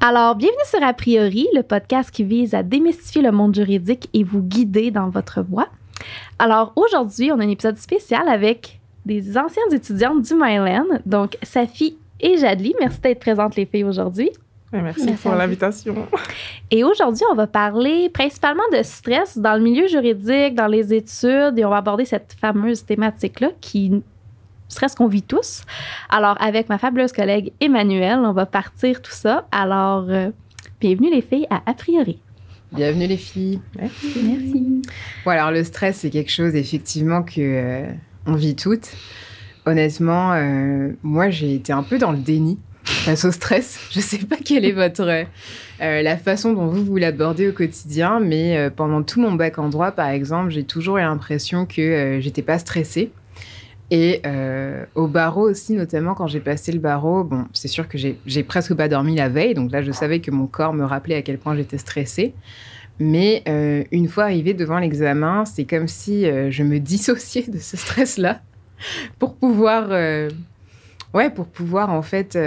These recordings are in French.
Alors, bienvenue sur A priori, le podcast qui vise à démystifier le monde juridique et vous guider dans votre voie. Alors, aujourd'hui, on a un épisode spécial avec des anciennes étudiantes du Myland, donc Safi et Jadli. Merci d'être présentes, les filles, aujourd'hui. Merci, Merci pour l'invitation. Et aujourd'hui, on va parler principalement de stress dans le milieu juridique, dans les études, et on va aborder cette fameuse thématique-là qui stress qu'on vit tous. Alors, avec ma fabuleuse collègue Emmanuelle, on va partir tout ça. Alors, euh, bienvenue les filles à A priori. Bienvenue les filles. Merci. Merci. Bon, alors le stress, c'est quelque chose effectivement que euh, on vit toutes. Honnêtement, euh, moi, j'ai été un peu dans le déni face au stress. Je sais pas quelle est votre la façon dont vous vous l'abordez au quotidien, mais pendant tout mon bac en droit, par exemple, j'ai toujours eu l'impression que j'étais pas stressée. Et euh, au barreau aussi, notamment quand j'ai passé le barreau, bon, c'est sûr que j'ai presque pas dormi la veille, donc là je savais que mon corps me rappelait à quel point j'étais stressée. Mais euh, une fois arrivée devant l'examen, c'est comme si euh, je me dissociais de ce stress-là pour pouvoir, ouais, pour pouvoir en fait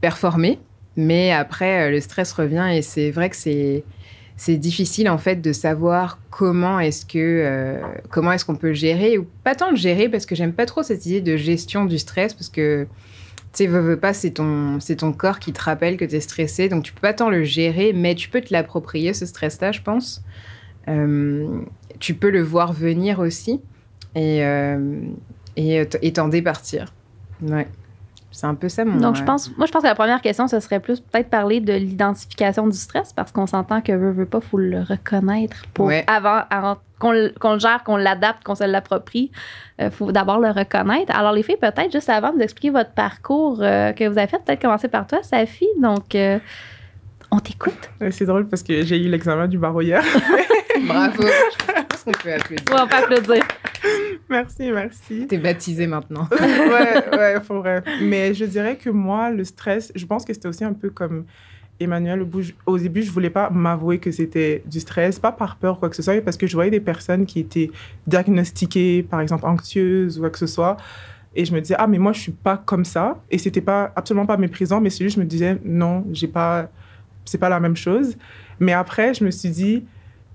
performer. Mais après, le stress revient et c'est vrai que c'est c'est difficile en fait de savoir comment est-ce que euh, comment est-ce qu'on peut gérer ou pas tant le gérer parce que j'aime pas trop cette idée de gestion du stress parce que tu sais veux, pas c'est ton c'est ton corps qui te rappelle que tu es stressé donc tu peux pas tant le gérer mais tu peux te l'approprier ce stress là je pense. Euh, tu peux le voir venir aussi et euh, et t'en départir. Ouais c'est un peu ça mon. Donc, je pense, moi, je pense que la première question, ce serait plus peut-être parler de l'identification du stress, parce qu'on s'entend que veut, veut pas, faut le reconnaître pour avant, qu'on le gère, qu'on l'adapte, qu'on se l'approprie. Il euh, faut d'abord le reconnaître. Alors, les filles, peut-être juste avant de vous expliquer votre parcours euh, que vous avez fait, peut-être commencer par toi, Safi. Donc, euh, on t'écoute. C'est drôle parce que j'ai eu l'examen du barreau hier. Bravo. Je pense qu'on peut applaudir. on peut applaudir. Merci, merci. T'es baptisée maintenant. ouais, ouais, faut vrai. Mais je dirais que moi, le stress, je pense que c'était aussi un peu comme Emmanuel. Au début, je voulais pas m'avouer que c'était du stress, pas par peur ou quoi que ce soit, mais parce que je voyais des personnes qui étaient diagnostiquées, par exemple, anxieuses ou quoi que ce soit. Et je me disais, ah, mais moi, je suis pas comme ça. Et c'était pas, absolument pas méprisant, mais c'est juste, je me disais, non, j'ai pas, c'est pas la même chose. Mais après, je me suis dit,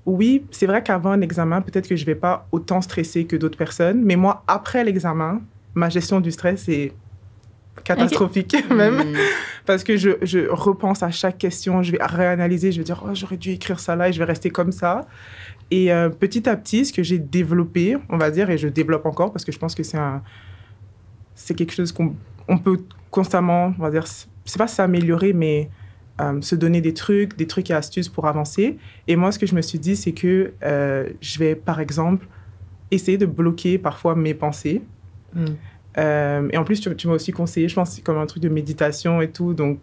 oui, c'est vrai qu'avant un examen, peut-être que je vais pas autant stresser que d'autres personnes, mais moi, après l'examen, ma gestion du stress est catastrophique même, hmm. parce que je, je, repense à chaque question, je vais réanalyser, je vais dire, oh, j'aurais dû écrire ça là et je vais rester comme ça. Et euh, petit à petit, ce que j'ai développé, on va dire, et je développe encore parce que je pense que c'est un, c'est quelque chose qu'on on peut constamment, on va dire, c'est pas s'améliorer, mais euh, se donner des trucs, des trucs et astuces pour avancer. Et moi, ce que je me suis dit, c'est que euh, je vais, par exemple, essayer de bloquer parfois mes pensées. Hmm. Euh, et en plus, tu, m'as aussi conseillé, je pense, comme un truc de méditation et tout. Donc,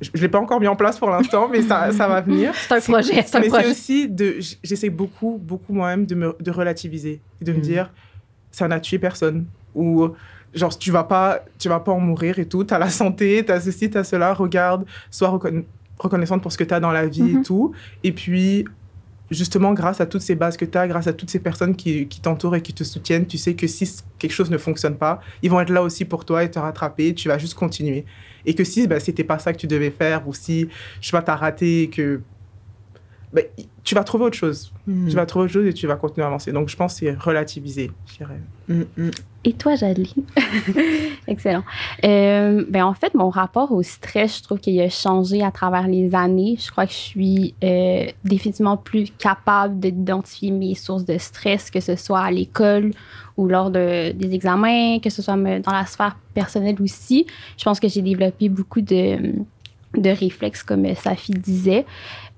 je ne l'ai pas encore mis en place pour l'instant, mais ça, ça va venir. C'est un projet. C'est mais c'est aussi de. J'essaie beaucoup, beaucoup moi-même de, me, de relativiser et de me hmm. dire, ça n'a tué personne. Ou genre tu vas pas tu vas pas en mourir et tout. Tu as la santé tu as ceci tu as cela. Regarde sois reconnaissante pour ce que tu as dans la vie et mhm. tout. Et puis justement grâce à toutes ces bases que tu as grâce à toutes ces personnes qui, qui t'entourent et qui te soutiennent tu sais que si quelque chose ne fonctionne pas ils vont être là aussi pour toi et te rattraper. Tu vas juste continuer. Et que si bah, c'était pas ça que tu devais faire ou si je sais pas t'as raté et que bah, tu vas trouver autre chose. Mhm. Tu vas trouver autre chose et tu vas continuer à avancer. Donc, je pense que c'est relativiser, je dirais. Mm, mm. Et toi, Jadli? Excellent. Euh, ben, en fait, mon rapport au stress, je trouve qu'il a changé à travers les années. Je crois que je suis euh, définitivement plus capable d'identifier mes sources de stress, que ce soit à l'école ou lors de, des examens, que ce soit dans la sphère personnelle aussi. Je pense que j'ai développé beaucoup de de réflexes, comme Safi disait.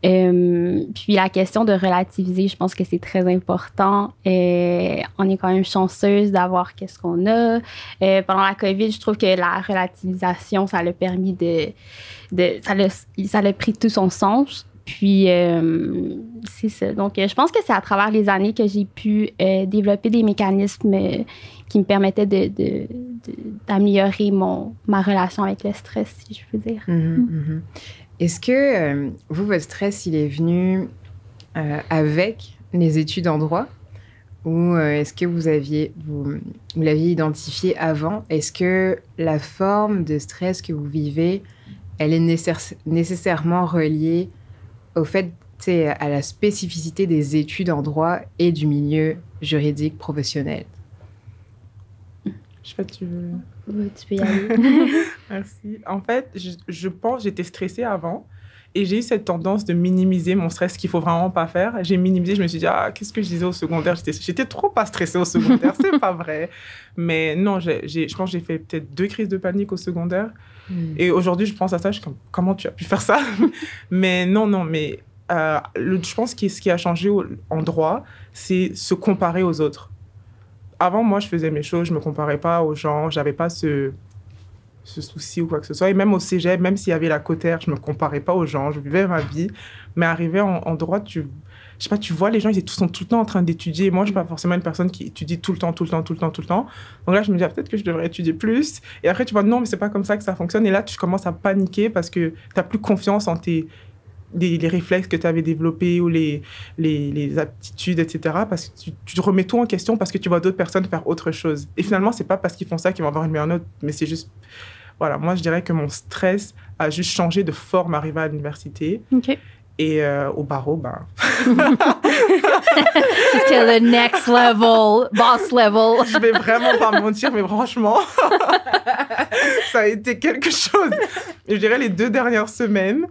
Euh, puis la question de relativiser, je pense que c'est très important. Et on est quand même chanceuse d'avoir qu'est-ce qu'on a. Euh, pendant la COVID, je trouve que la relativisation, ça l'a permis de, de ça l'a pris tout son sens. Puis euh, c'est ça. Donc je pense que c'est à travers les années que j'ai pu développer des mécanismes qui me permettaient de, d'améliorer mon ma relation avec le stress, si je peux dire. Mm-hmm, mm-hmm. Est-ce que euh, vous, votre stress, il est venu euh, avec les études en droit? Ou euh, est-ce que vous aviez vous, l'aviez identifié avant? Est-ce que la forme de stress que vous vivez elle est nécess- nécessairement reliée au fait, à la spécificité des études en droit et du milieu juridique professionnel? Je sais pas, tu veux... Oui, tu peux y aller. Merci. En fait, je, je pense j'étais stressée avant et j'ai eu cette tendance de minimiser mon stress qu'il faut vraiment pas faire. J'ai minimisé, je me suis dit, ah, qu'est-ce que je disais au secondaire? J'étais j'étais trop pas stressée au secondaire, c'est pas vrai. Mais non, j'ai- j'ai- je pense que j'ai fait peut-être deux crises de panique au secondaire. Et aujourd'hui, je pense à ça, je suis comme, comment tu as pu faire ça? Mais non, non, mais euh, le- je pense que ce qui a changé au- en droit, c'est se comparer aux autres. Avant, moi, je faisais mes choses, je me comparais pas aux gens, j'avais pas ce, ce souci ou quoi que ce soit. Et même au cégep, même s'il y avait la cotère, je me comparais pas aux gens, je vivais ma vie. Mais arrivé en, droit, tu, je sais pas, tu vois les gens, ils sont tout le temps en train d'étudier. Moi, je suis pas forcément une personne qui étudie tout le temps, tout le temps, tout le temps, tout le temps. Donc là, je me dis, ah, peut-être que je devrais étudier plus. Et après, tu vois, non, mais c'est pas comme ça que ça fonctionne. Et là, tu commences à paniquer parce que tu n'as plus confiance en tes, les, réflexes que tu avais développés ou les, les, aptitudes, etc. Parce que tu, tu remets tout en question parce que tu vois d'autres personnes faire autre chose. Et finalement, c'est pas parce qu'ils font ça qu'ils vont avoir une meilleure note, mais c'est juste. Voilà, moi, je dirais que mon stress a juste changé de forme arrivé à l'université. Et euh, au barreau, ben, C'était le next level, boss level. je vais vraiment pas mentir, mais franchement, ça a été quelque chose. Je dirais les deux dernières semaines,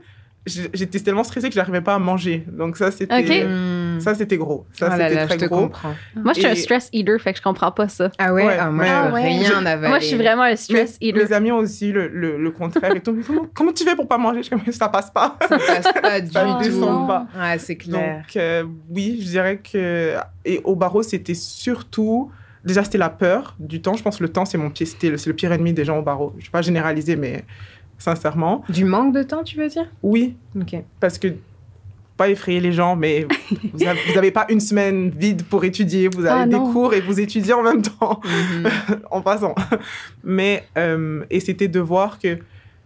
j'étais tellement stressée que j'arrivais pas à manger. Donc ça, c'était. Hmm. Ça, c'était gros. Ça, Ah là c'était là, très je te gros. comprends. Moi, je suis un stress eater, fait que je comprends pas ça. Ah ouais, Ouais, Ah, moi, Ah ouais. rien. Moi, je suis vraiment un Mes, stress eater. mes amis ont aussi le, le, le contraire. Et tout. comment, comment tu fais pour pas manger? Je suis comme, ça passe pas. Ça passe pas du Ça me tout. descend pas. Ouais, c'est clair. Donc, euh, oui, je dirais que. Et au barreau, c'était surtout. Déjà, c'était la peur du temps. Je pense que le temps, c'est mon pied, c'était le, c'est le pire ennemi des gens au barreau. Je ne vais pas généraliser, mais sincèrement. Du manque de temps, tu veux dire? Oui, Ok. parce que. Pas effrayer les gens, mais vous n'avez pas une semaine vide pour étudier. Vous avez Ah, des non. cours et vous étudiez en même temps. Mhm. en passant. Mais, euh, et c'était de voir que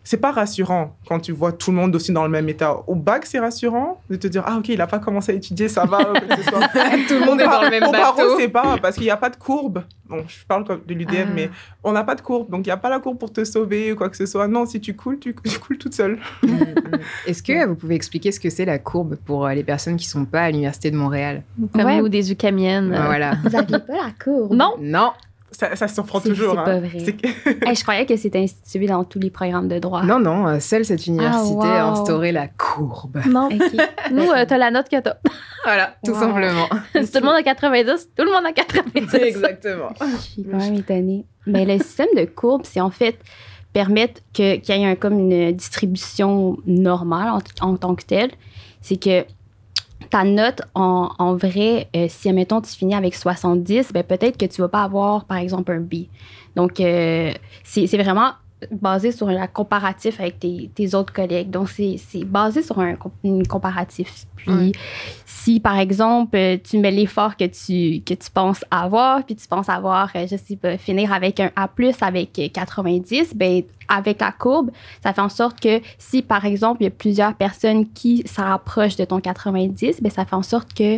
c'est pas rassurant quand tu vois tout le monde aussi dans le même état. Au bac, c'est rassurant de te dire, ah, ok, il a pas commencé à étudier, ça va. ou ce soit. Tout le monde est dans le même Au bateau. c'est pas, parce qu'il n'y a pas de courbe. Bon, je parle de l'UDM, Ah. mais on n'a pas de courbe. Donc, il n'y a pas la courbe pour te sauver ou quoi que ce soit. Non, si tu coules, tu, tu coules toute seule. Mhm. Est-ce que vous pouvez expliquer ce que c'est la courbe pour euh, les personnes qui sont pas à l'université de Montréal? Comme Ouais. nous, des ukamiennes. Ben Voilà. Vous n'aviez pas la courbe? Non. Non, Ça, ça surprend C'est- toujours. c'est hein. pas vrai. Hey, je croyais que c'était institué dans tous les programmes de droit. non, non. euh, Seule cette université a Ah, wow. instauré la courbe. Non. OK. Nous, euh, t'as la note que t'as. Voilà, tout Wow. simplement. si tout le monde a 90, tout le monde a 90. Exactement. Je suis quand même étonnée. Mais le système de courbe, c'est en fait permettre que- qu'il y ait un, comme une distribution normale en, en tant que telle. C'est que ta note, en, en vrai, euh, si, admettons, tu finis avec 70, ben, peut-être que tu vas pas avoir, par exemple, un B. Donc, euh, c'est vraiment basé sur un comparatif avec tes, tes autres collègues. Donc, c'est basé sur un, comparatif. Puis, si, par exemple, tu mets l'effort que tu, que tu penses avoir, puis tu penses avoir, euh, je sais pas, finir avec un A+, avec euh, 90, ben avec la courbe, ça fait en sorte que si, par exemple, il y a plusieurs personnes qui se rapprochent de ton 90, ben ça fait en sorte que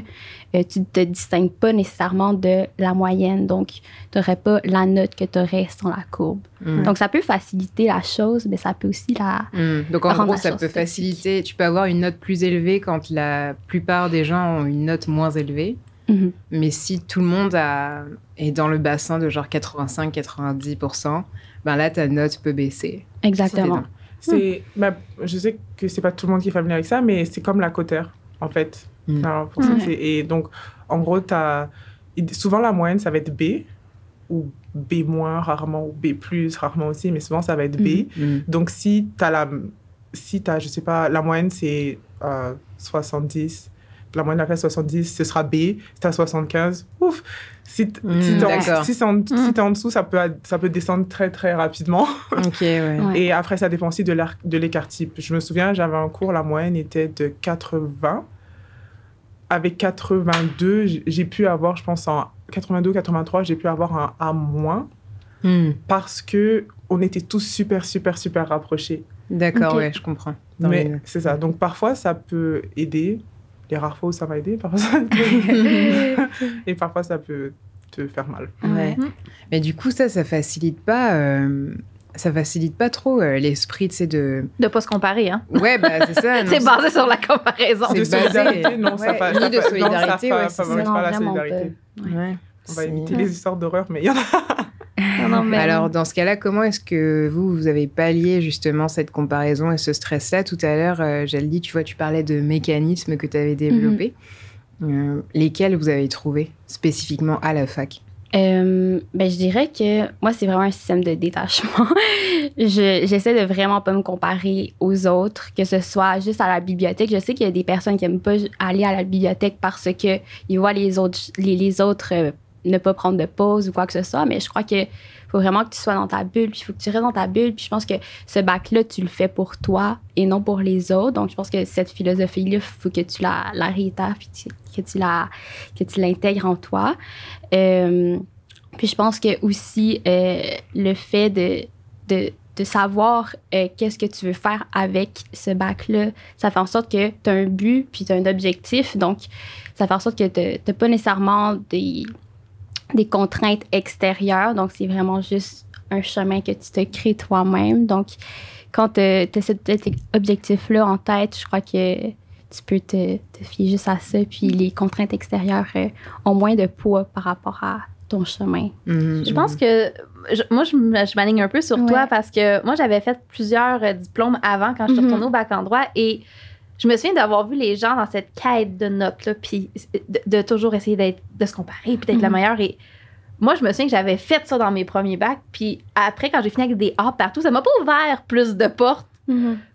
euh, tu ne te distingues pas nécessairement de la moyenne. Donc, tu n'aurais pas la note que tu aurais sans la courbe. Mhm. Donc, ça peut faciliter la chose, mais ça peut aussi la... Hmm. Donc en gros, ça peut faciliter. Tu peux avoir une note plus élevée quand la plupart des gens ont une note moins élevée. Mhm. Mais si tout le monde a, est dans le bassin de genre 85-90%, ben là, ta note peut baisser. Exactement. C'est, bah, je sais que c'est pas tout le monde qui est familier avec ça, mais c'est comme la cotère, en fait. Mm. Alors, pour ça, Ouais. c'est- et donc, en gros, t'as, souvent la moyenne, ça va être B, ou B-, rarement, ou B+, rarement aussi, mais souvent, ça va être B. Hmm. Donc, si tu as la. Si tu je sais pas, la moyenne, c'est euh, 70. La moyenne de la classe 70, ce sera B. Si tu as 75, ouf. Si Mm, si t'es en, d'accord. si en, si t'es en dessous, ça peut, ça peut descendre très, très rapidement. Ok, ouais. Ouais. Et après, ça dépend aussi de l'écart type. Je me souviens, j'avais un cours, la moyenne était de 80. Avec 82, j- j'ai pu avoir, je pense, en 82, 83, j'ai pu avoir un A- Hmm. parce que on était tous super, super, super rapprochés. D'accord, Ok. ouais, je comprends. Dans Mais les- c'est ça. Donc parfois, ça peut aider. Les rares fois où ça va aider, parfois ça peut... et parfois ça peut te faire mal. Ouais. Mhm. Mais du coup, ça, ça facilite pas euh, ça facilite pas trop euh, l'esprit, tu sais, de... De pas se comparer, hein. Ouais, bah c'est ça. C'est basé sur la comparaison. C'est de basé- solidarité, non, ça ni de solidarité, ça ouais, c'est pas la vraiment solidarité. Ouais. On va éviter les histoires d'horreur, mais il y en a. Non, non, mais- Alors, dans ce cas-là, comment est-ce que vous, vous avez pallié justement cette comparaison et ce stress-là Tout à l'heure, euh, dit, tu vois, tu parlais de mécanismes que tu avais développés. Euh, lesquels vous avez trouvés spécifiquement à la fac? Euh, ben, je dirais que moi, c'est vraiment un système de détachement. Je- J'essaie de vraiment pas me comparer aux autres, que ce soit juste à la bibliothèque. Je sais qu'il y a des personnes qui aiment pas aller à la bibliothèque parce que ils voient les autres, les, les autres euh, ne pas prendre de pause ou quoi que ce soit, mais je crois que faut vraiment que tu sois dans ta bulle, puis il faut que tu restes dans ta bulle. Puis je pense que ce bac-là, tu le fais pour toi et non pour les autres. Donc, je pense que cette philosophie-là, il faut que tu la, la réitères, puis que tu la que tu l'intègres en toi. Euh, puis je pense que aussi euh, le fait de, de, de savoir euh, qu'est-ce que tu veux faire avec ce bac-là, ça fait en sorte que tu as un but puis tu as un objectif. Donc, ça fait en sorte que tu n'as pas nécessairement des, des contraintes extérieures. Donc, c'est vraiment juste un chemin que tu te crées toi-même. Donc, quand tu as cet objectif-là en tête, je crois que tu peux te, te fier juste à ça. Puis les contraintes extérieures euh, ont moins de poids par rapport à ton chemin. Mhm, Je pense que je- moi, je, m'aligne un peu sur toi parce que moi, j'avais fait plusieurs euh, diplômes avant quand je suis Mhm. retournée au bac en droit et je me souviens d'avoir vu les gens dans cette quête de notes, là, puis de, de toujours essayer d'être, de se comparer puis d'être la Mhm. meilleure. Et moi, je me souviens que j'avais fait ça dans mes premiers bacs. Puis après, quand j'ai fini avec des A partout, ça m'a pas ouvert plus de portes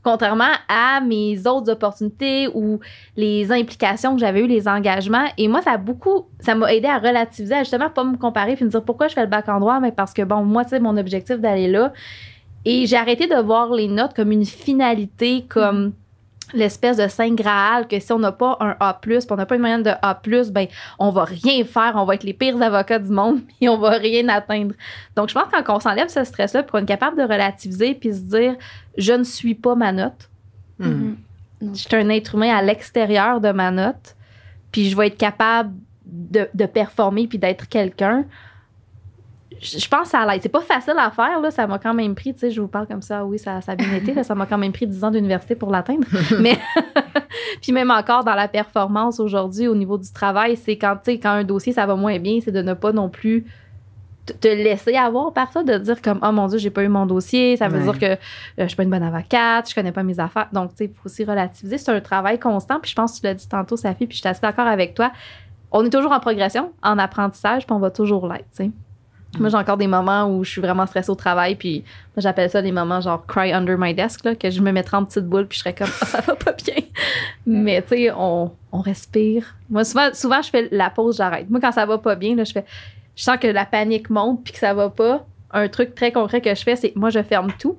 contrairement à mes autres opportunités ou les implications que j'avais eues, les engagements. Et moi, ça a beaucoup, ça m'a aidé à relativiser, à justement pas me comparer puis me dire pourquoi je fais le bac en droit, mais parce que, bon, moi, c'est mon objectif d'aller là. Et j'ai arrêté de voir les notes comme une finalité, comme l'espèce de saint graal que si on n'a pas un A+, puis on n'a pas une moyenne de A+, ben on va rien faire, on va être les pires avocats du monde et on va rien atteindre. Donc je pense que quand on s'enlève ce stress-là, puis qu'on est capable de relativiser puis se dire je ne suis pas ma note, Mhm. je suis un être humain à l'extérieur de ma note, puis je vais être capable de, de performer puis d'être quelqu'un. Je pense que ça l'aide. C'est pas facile à faire, là. Ça m'a quand même pris, tu sais, je vous parle comme ça, oui, ça, ça a bien été, là. Ça m'a quand même pris 10 ans d'université pour l'atteindre. Mais, puis même encore dans la performance aujourd'hui, au niveau du travail, c'est quand, tu sais, quand un dossier, ça va moins bien, c'est de ne pas non plus te- te laisser avoir par ça, de dire comme, oh mon Dieu, j'ai pas eu mon dossier, ça veut Ouais. dire que euh, je suis pas une bonne avocate, je connais pas mes affaires. Donc, tu sais, il faut aussi relativiser. C'est un travail constant. Puis je pense que tu l'as dit tantôt, Safi, puis je suis assez d'accord avec toi. On est toujours en progression, en apprentissage, puis on va toujours l'être, tu sais. Moi, j'ai encore des moments où je suis vraiment stressée au travail, puis moi, j'appelle ça des moments genre cry under my desk, là, que je me mettrais en petite boule, puis je serais comme, Ah, ça va pas bien. Mais, tu sais, on, on respire. Moi, souvent, souvent, je fais la pause, j'arrête. Moi, quand ça va pas bien, là, je fais, je sens que la panique monte, puis que ça va pas. Un truc très concret que je fais, c'est moi, je ferme tout,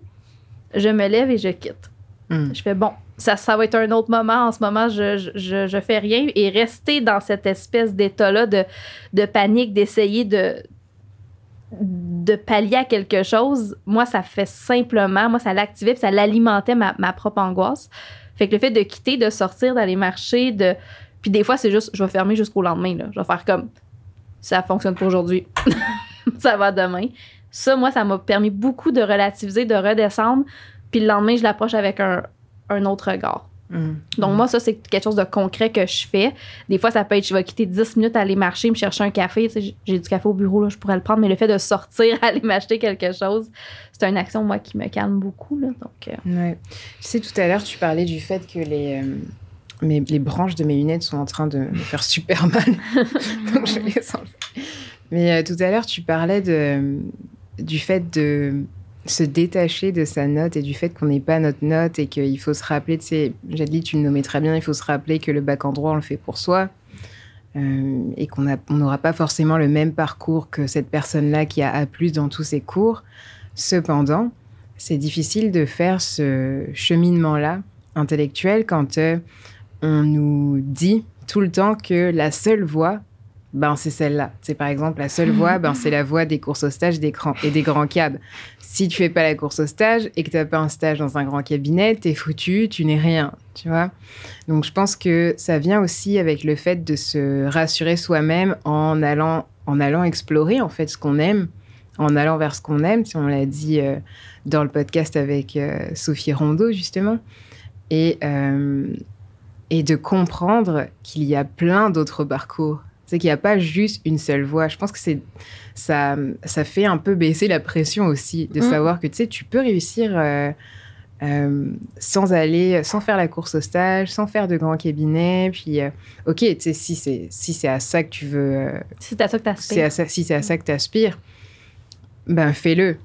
je me lève et je quitte. Mhm. Je fais bon, ça, ça va être un autre moment. En ce moment, je, je, je, je fais rien et rester dans cette espèce d'état-là de, de panique, d'essayer de, de pallier à quelque chose, moi, ça fait simplement, moi, ça l'activait puis ça l'alimentait ma, ma propre angoisse. Fait que le fait de quitter, de sortir, d'aller marcher, de. Puis des fois, c'est juste, je vais fermer jusqu'au lendemain. Là. Je vais faire comme ça fonctionne pour aujourd'hui. ça va demain. Ça, moi, ça m'a permis beaucoup de relativiser, de redescendre. Puis le lendemain, je l'approche avec un, un autre regard. Mhm. Donc, moi, ça, c'est quelque chose de concret que je fais. Des fois, ça peut être, je vais quitter 10 minutes, aller marcher, me chercher un café. Tu sais, j'ai- j'ai du café au bureau, là, je pourrais le prendre, mais le fait de sortir, aller m'acheter quelque chose, c'est une action, moi, qui me calme beaucoup. Là, donc, euh, Ouais. Tu sais, tout à l'heure, tu parlais du fait que les, euh, mes- les branches de mes lunettes sont en train de me faire super mal. Donc, je les enlever. Mais euh, tout à l'heure, tu parlais de, du fait de se détacher de sa note et du fait qu'on n'ait pas notre note et qu'il faut se rappeler, tu sais, tu le nommais très bien, il faut se rappeler que le bac en droit, on le fait pour soi. euh, et qu'on n'aura pas forcément le même parcours que cette personne-là qui a A+, dans tous ses cours. Cependant, c'est difficile de faire ce cheminement-là intellectuel quand euh, on nous dit tout le temps que la seule voie, ben, c'est celle-là. C'est par exemple la seule voie, ben, c'est la voie des courses au stage des grands- et des grands cabs. Si tu fais pas la course au stage et que tu n'as pas un stage dans un grand cabinet, t'es foutu, tu n'es rien, tu vois. Donc je pense que ça vient aussi avec le fait de se rassurer soi-même en allant, en allant explorer en fait ce qu'on aime, en allant vers ce qu'on aime, si on l'a dit euh, dans le podcast avec euh, Sophie Rondeau, justement, et, euh, et de comprendre qu'il y a plein d'autres parcours. C'est qu'il n'y a pas juste une seule voie. Je pense que c'est ça, ça fait un peu baisser la pression aussi de Mm. savoir que tu sais, tu peux réussir euh, euh, sans aller, sans faire la course au stage, sans faire de grands cabinets. Puis, euh, ok, tu sais, si c'est si c'est à ça que tu veux, C'est à ça que si c'est à ça que tu aspires, ben fais-le.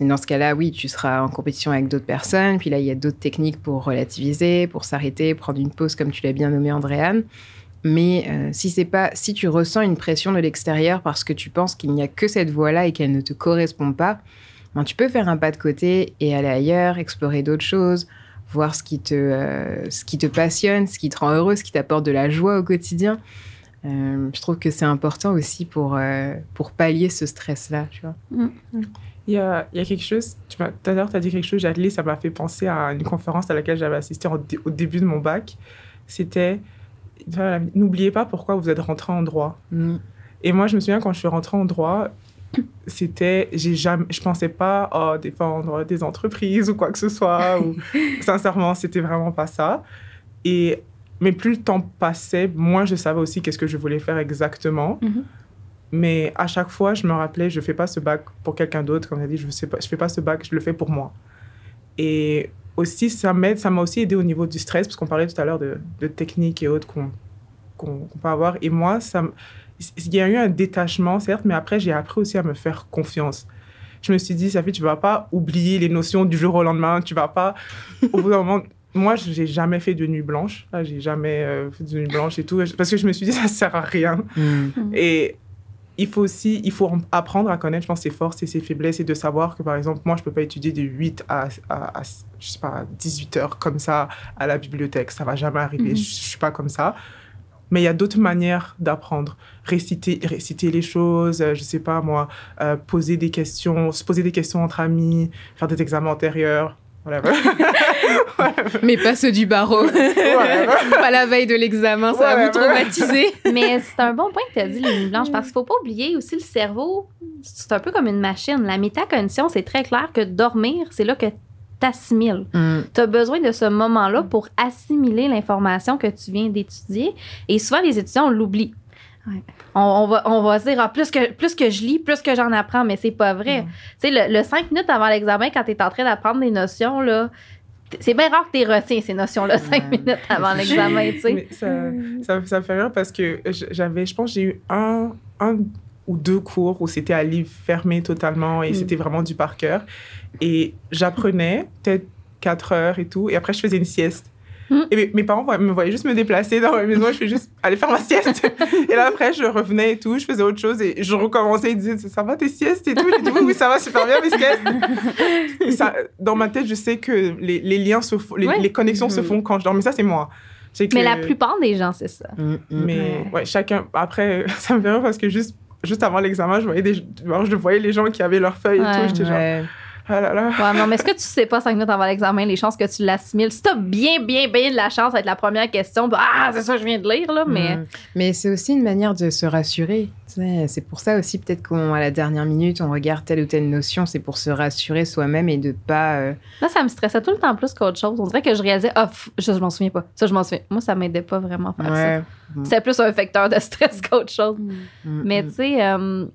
Et dans ce cas-là, oui, tu seras en compétition avec d'autres personnes. Puis là, il y a d'autres techniques pour relativiser, pour s'arrêter, prendre une pause, comme tu l'as bien nommé, Andréane. Mais euh, si c'est pas, si tu ressens une pression de l'extérieur parce que tu penses qu'il n'y a que cette voie-là et qu'elle ne te correspond pas, ben, tu peux faire un pas de côté et aller ailleurs, explorer d'autres choses, voir ce qui te, euh, ce qui te passionne, ce qui te rend heureux, ce qui t'apporte de la joie au quotidien. Euh, je trouve que c'est important aussi pour, euh, pour pallier ce stress-là, tu vois. Il y a, il y a quelque chose, tu m'as- tout à l'heure, tu as dit quelque chose, Jadli, ça m'a fait penser à une conférence à laquelle j'avais assisté en au début de mon bac. C'était, voilà, n'oubliez pas pourquoi vous êtes rentré en droit. Et moi, je me souviens quand je suis rentrée en droit, c'était, j'ai jamais, je pensais pas oh, défendre des entreprises ou quoi que ce soit. ou, sincèrement, c'était vraiment pas ça. Et, mais plus le temps passait, moins je savais aussi qu'est-ce que je voulais faire exactement. Mhm. Mais à chaque fois, je me rappelais, je fais pas ce bac pour quelqu'un d'autre. Comme on a dit, je je fais pas ce bac, je le fais pour moi. Et aussi, ça m'aide, ça m'a aussi aidé au niveau du stress, parce qu'on parlait tout à l'heure de, de techniques et autres qu'on qu'on qu'on peut avoir. Et moi, ça, il y a eu un détachement, certes, mais après, j'ai appris aussi à me faire confiance. Je me suis dit, Safi, tu vas pas oublier les notions du jour au lendemain. Tu vas pas, au bout d'un moment, moi, j'ai jamais fait de nuit blanche. J'ai jamais euh, fait de nuit blanche et tout, parce que je me suis dit, ça sert à rien. Et il faut aussi, il faut apprendre à connaître, je pense, ses forces et ses faiblesses et de savoir que, par exemple, moi, je peux pas étudier de 8 à, à, à, je sais pas, 18 heures comme ça à la bibliothèque. Ça va jamais arriver. Mhm. Je, je suis pas comme ça. Mais il y a d'autres manières d'apprendre. Réciter, réciter les choses, euh, je sais pas moi, euh, poser des questions, se poser des questions entre amis, faire des examens antérieurs. Mais pas ceux du barreau. pas la veille de l'examen, ça va vous traumatiser. Mais c'est un bon point que tu as dit, les nuits blanches, parce qu'il faut pas oublier aussi le cerveau, c'est un peu comme une machine. La métacognition, c'est très clair que dormir, c'est là que tu assimiles. Tu as besoin de ce moment-là pour assimiler l'information que tu viens d'étudier. Et souvent, les étudiants, on l'oublie. Ouais. On, on va, on va se dire, ah, plus, que, plus que je lis, plus que j'en apprends, mais c'est pas vrai. Tu sais, le, le cinq minutes avant l'examen, quand tu es en train d'apprendre des notions, là, c'est bien rare que tu retiens ces notions-là cinq Ouais. minutes avant l'examen, tu sais. Mais ça, ça, ça me fait rire parce que j'avais, je pense, j'ai eu un, un ou deux cours où c'était à livre fermé totalement et Mm. c'était vraiment du par cœur. Et j'apprenais peut-être quatre heures et tout, et après je faisais une sieste. Mm. Et mes, mes parents me voyaient juste me déplacer dans ma maison, je fais juste aller faire ma sieste. et là après, je revenais et tout, je faisais autre chose et je recommençais. Ils disaient Ça va tes siestes et tout? J'ai dit Oui, oui, ça va super bien mes siestes. Ça, dans ma tête, je sais que les, les liens se font, les, Ouais. les connexions se Mhm. font quand je dors, mais ça, c'est moi. Mais la plupart des gens, c'est ça. mais ouais. chacun. Après, ça me fait rire parce que juste, juste avant l'examen, je voyais, des, je voyais les gens qui avaient leurs feuilles et Ouais. tout. J'étais genre, ah là là. Ouais, non, mais est-ce que tu sais pas cinq minutes avant l'examen les chances que tu l'assimiles? Si t'as bien, bien, bien de la chance d'être la première question, bah, ah, c'est ça je viens de lire, là, mais. Mm. Mais c'est aussi une manière de se rassurer. C'est pour ça aussi, peut-être qu'à la dernière minute, on regarde telle ou telle notion, c'est pour se rassurer soi-même et de pas. euh, Là, ça me stressait tout le temps plus qu'autre chose. On dirait que je réalisais, ah, je, je m'en souviens pas. Ça, je m'en souviens. Moi, ça m'aidait pas vraiment à faire ça. C'était plus un facteur de stress qu'autre chose. Mm, Mais mm. tu sais, euh,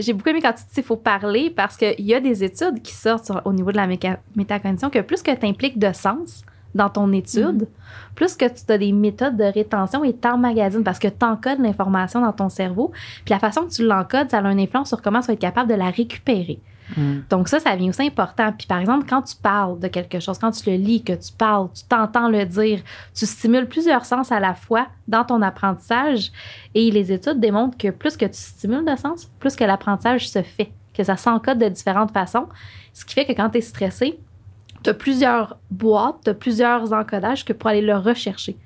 j'ai beaucoup aimé quand tu dis qu'il faut parler parce qu'il y a des études qui sortent sur- au niveau de la métacognition que plus que tu impliques de sens dans ton étude, plus que tu as des méthodes de rétention et t'emmagasines parce que tu encodes l'information dans ton cerveau. Puis la façon que tu l'encodes, ça a une influence sur comment tu vas être capable de la récupérer. Mm. Donc ça, ça vient aussi important. Puis par exemple, quand tu parles de quelque chose, quand tu le lis, que tu parles, tu t'entends le dire, tu stimules plusieurs sens à la fois dans ton apprentissage. Et les études démontrent que plus que tu stimules de sens, plus que l'apprentissage se fait, que ça s'encode de différentes façons. Ce qui fait que quand tu es stressé, tu as plusieurs boîtes, tu as plusieurs encodages que pour aller le rechercher.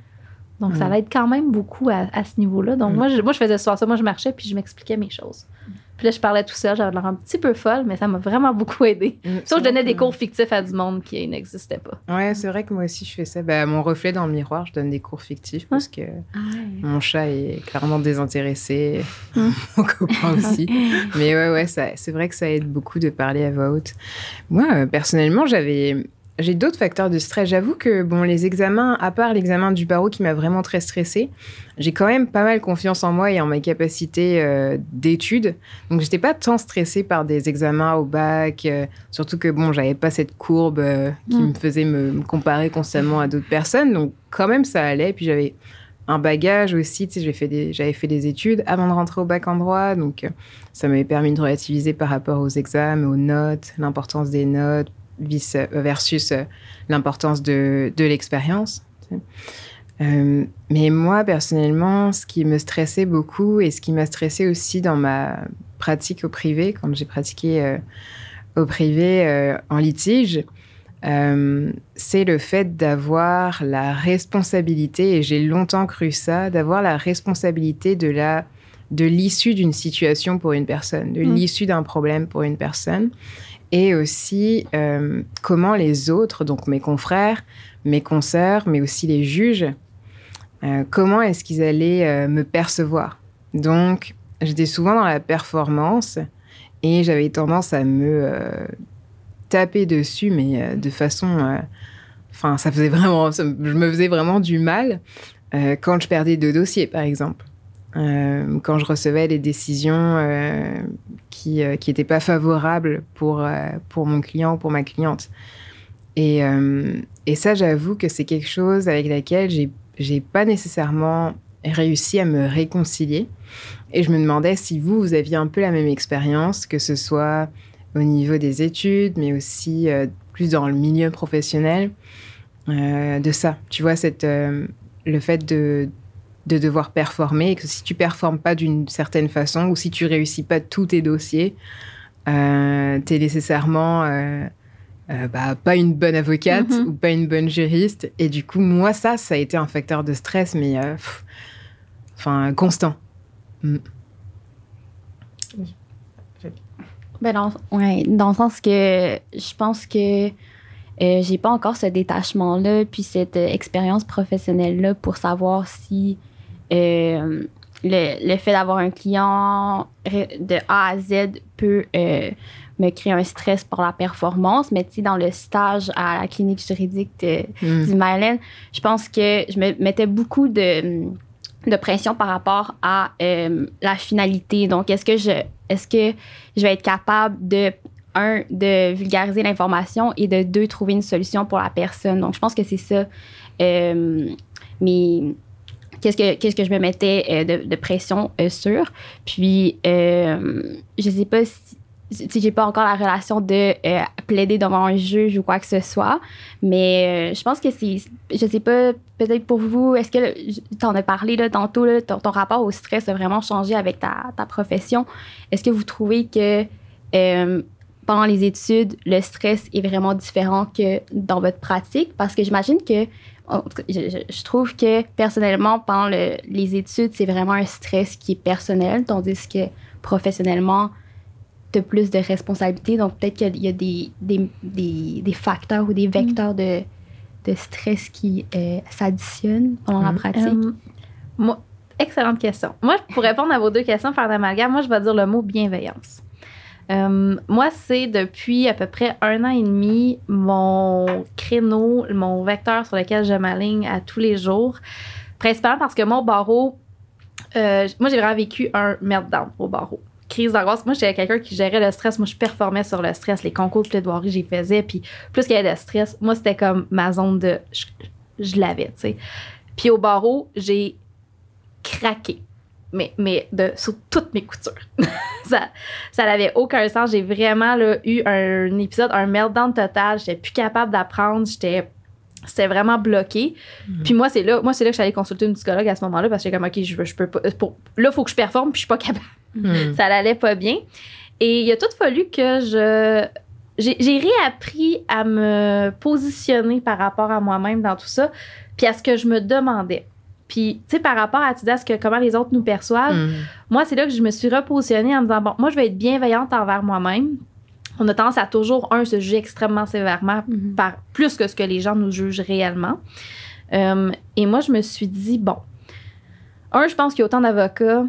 Donc, ça Mm. l'aide quand même beaucoup à, à ce niveau-là. Donc, Mm. moi, je, moi, je faisais ça. Moi, je marchais puis je m'expliquais mes choses. Puis là, je parlais tout seul, j'avais l'air un petit peu folle, mais ça m'a vraiment beaucoup aidé. Mm, Sauf que je donnais des cours fictifs à du monde qui n'existait pas. Ouais, c'est vrai que moi aussi je fais ça. Bah, mon reflet dans le miroir, je donne des cours fictifs parce que mon chat est clairement désintéressé, Mm. mon copain aussi. Mais ouais, ouais, c'est vrai que ça aide beaucoup de parler à voix haute. Moi, euh, personnellement, j'avais, j'ai d'autres facteurs de stress. J'avoue que bon, les examens, à part l'examen du barreau qui m'a vraiment très stressée, j'ai quand même pas mal confiance en moi et en ma capacité euh, d'étude. Donc, j'étais pas tant stressée par des examens au bac. euh, surtout que bon, j'avais pas cette courbe euh, qui Mm. me faisait me, me comparer constamment à d'autres personnes. Donc, quand même, ça allait. Puis j'avais un bagage aussi. Tu sais, j'ai fait des- j'avais fait des études avant de rentrer au bac en droit. Donc, euh, ça m'avait permis de relativiser par rapport aux examens, aux notes, l'importance des notes vis- euh, versus euh, l'importance de, de l'expérience. Euh, mais moi, personnellement, ce qui me stressait beaucoup et ce qui m'a stressé aussi dans ma pratique au privé, quand j'ai pratiqué euh, au privé euh, en litige, c'est le fait d'avoir la responsabilité, et j'ai longtemps cru ça, d'avoir la responsabilité de la de l'issue d'une situation pour une personne, de Mm. l'issue d'un problème pour une personne, et aussi euh, comment les autres, donc mes confrères, mes consoeurs, mais aussi les juges, euh, comment est-ce qu'ils allaient euh, me percevoir? Donc, j'étais souvent dans la performance et j'avais tendance à me taper dessus, mais de façon... Enfin, ça faisait vraiment... je me faisais vraiment du mal quand je perdais deux dossiers, par exemple. Euh, quand je recevais des décisions euh, qui n'étaient pas favorables pour, euh, pour mon client ou pour ma cliente. Et, euh, et ça, j'avoue que c'est quelque chose avec laquelle j'ai pas nécessairement réussi à me réconcilier. Et je me demandais si vous, vous aviez un peu la même expérience, que ce soit au niveau des études, mais aussi euh, plus dans le milieu professionnel, euh, de ça. Tu vois, cette, euh, le fait de, de devoir performer, et que si tu performes pas d'une certaine façon, ou si tu réussis pas tous tes dossiers, euh, tu es nécessairement euh, euh, bah, pas une bonne avocate Mhm. ou pas une bonne juriste. Et du coup, moi, ça, ça a été un facteur de stress, mais euh, pff, enfin, constant. Ben dans, ouais, dans le sens que je pense que euh, j'ai pas encore ce détachement-là, puis cette euh, expérience professionnelle-là pour savoir si euh, le, le fait d'avoir un client de A à Z peut euh, me créer un stress pour la performance. Mais tu sais, dans le stage à la clinique juridique de, Mm. du Maryland, je pense que je me mettais beaucoup de, de pression par rapport à euh, la finalité. Donc, est-ce que je est-ce que je vais être capable de un de vulgariser l'information et de deux trouver une solution pour la personne? Donc, je pense que c'est ça. Euh, mais qu'est-ce que qu'est-ce que je me mettais euh, de, pression euh, sur Puis, euh, je sais pas si sais, j'ai pas encore la relation de plaider devant un juge ou quoi que ce soit, mais je pense que c'est, je sais pas, peut-être pour vous, est-ce que tu en as parlé là, tantôt, là, ton, ton rapport au stress a vraiment changé avec ta, ta profession. Est-ce que vous trouvez que pendant les études, le stress est vraiment différent que dans votre pratique? Parce que j'imagine que, je, trouve que personnellement, pendant le- les études, c'est vraiment un stress qui est personnel, tandis que professionnellement, tu as plus de responsabilités. Donc, peut-être qu'il y a des, des, des, des facteurs ou des vecteurs de, de stress qui euh, s'additionnent pendant la Mhm. pratique. Euh, moi, excellente question. Moi, pour répondre à vos deux questions, faire d'amalgame, moi, je vais dire le mot bienveillance. Euh, moi, c'est depuis à peu près un an et demi mon créneau, mon vecteur sur lequel je m'aligne à tous les jours. Principalement parce que mon barreau, euh, moi, j'ai vraiment vécu un meltdown au barreau. Crise d'angoisse. Moi, j'étais quelqu'un qui gérait le stress. Moi, je performais sur le stress. Les concours de plaidoirie, j'y faisais. Puis, plus qu'il y avait de stress, moi, c'était comme ma zone de. Je, je l'avais, tu sais. Puis, au barreau, j'ai craqué. Mais, mais de, sur toutes mes coutures. ça ça n'avait aucun sens. J'ai vraiment là, eu un, épisode, un meltdown total. J'étais plus capable d'apprendre. J'étais. C'était vraiment bloqué. Puis moi, c'est là, moi, c'est là que j'allais consulter une psychologue à ce moment-là parce que j'étais comme, OK, je, je peux pas. Pour, là, il faut que je performe, puis je suis pas capable Mm. ça n'allait pas bien. Et il a tout fallu que je. J'ai j'ai réappris à me positionner par rapport à moi-même dans tout ça, puis à ce que je me demandais. Puis tu sais, par rapport à, tu dis, ce que, comment les autres nous perçoivent, Mm. moi, c'est là que je me suis repositionnée en me disant, bon, moi, je vais être bienveillante envers moi-même. On a tendance à toujours, un, se juger extrêmement sévèrement Mhm. par plus que ce que les gens nous jugent réellement. Euh, et moi, je me suis dit, bon, un, je pense qu'il y a autant d'avocats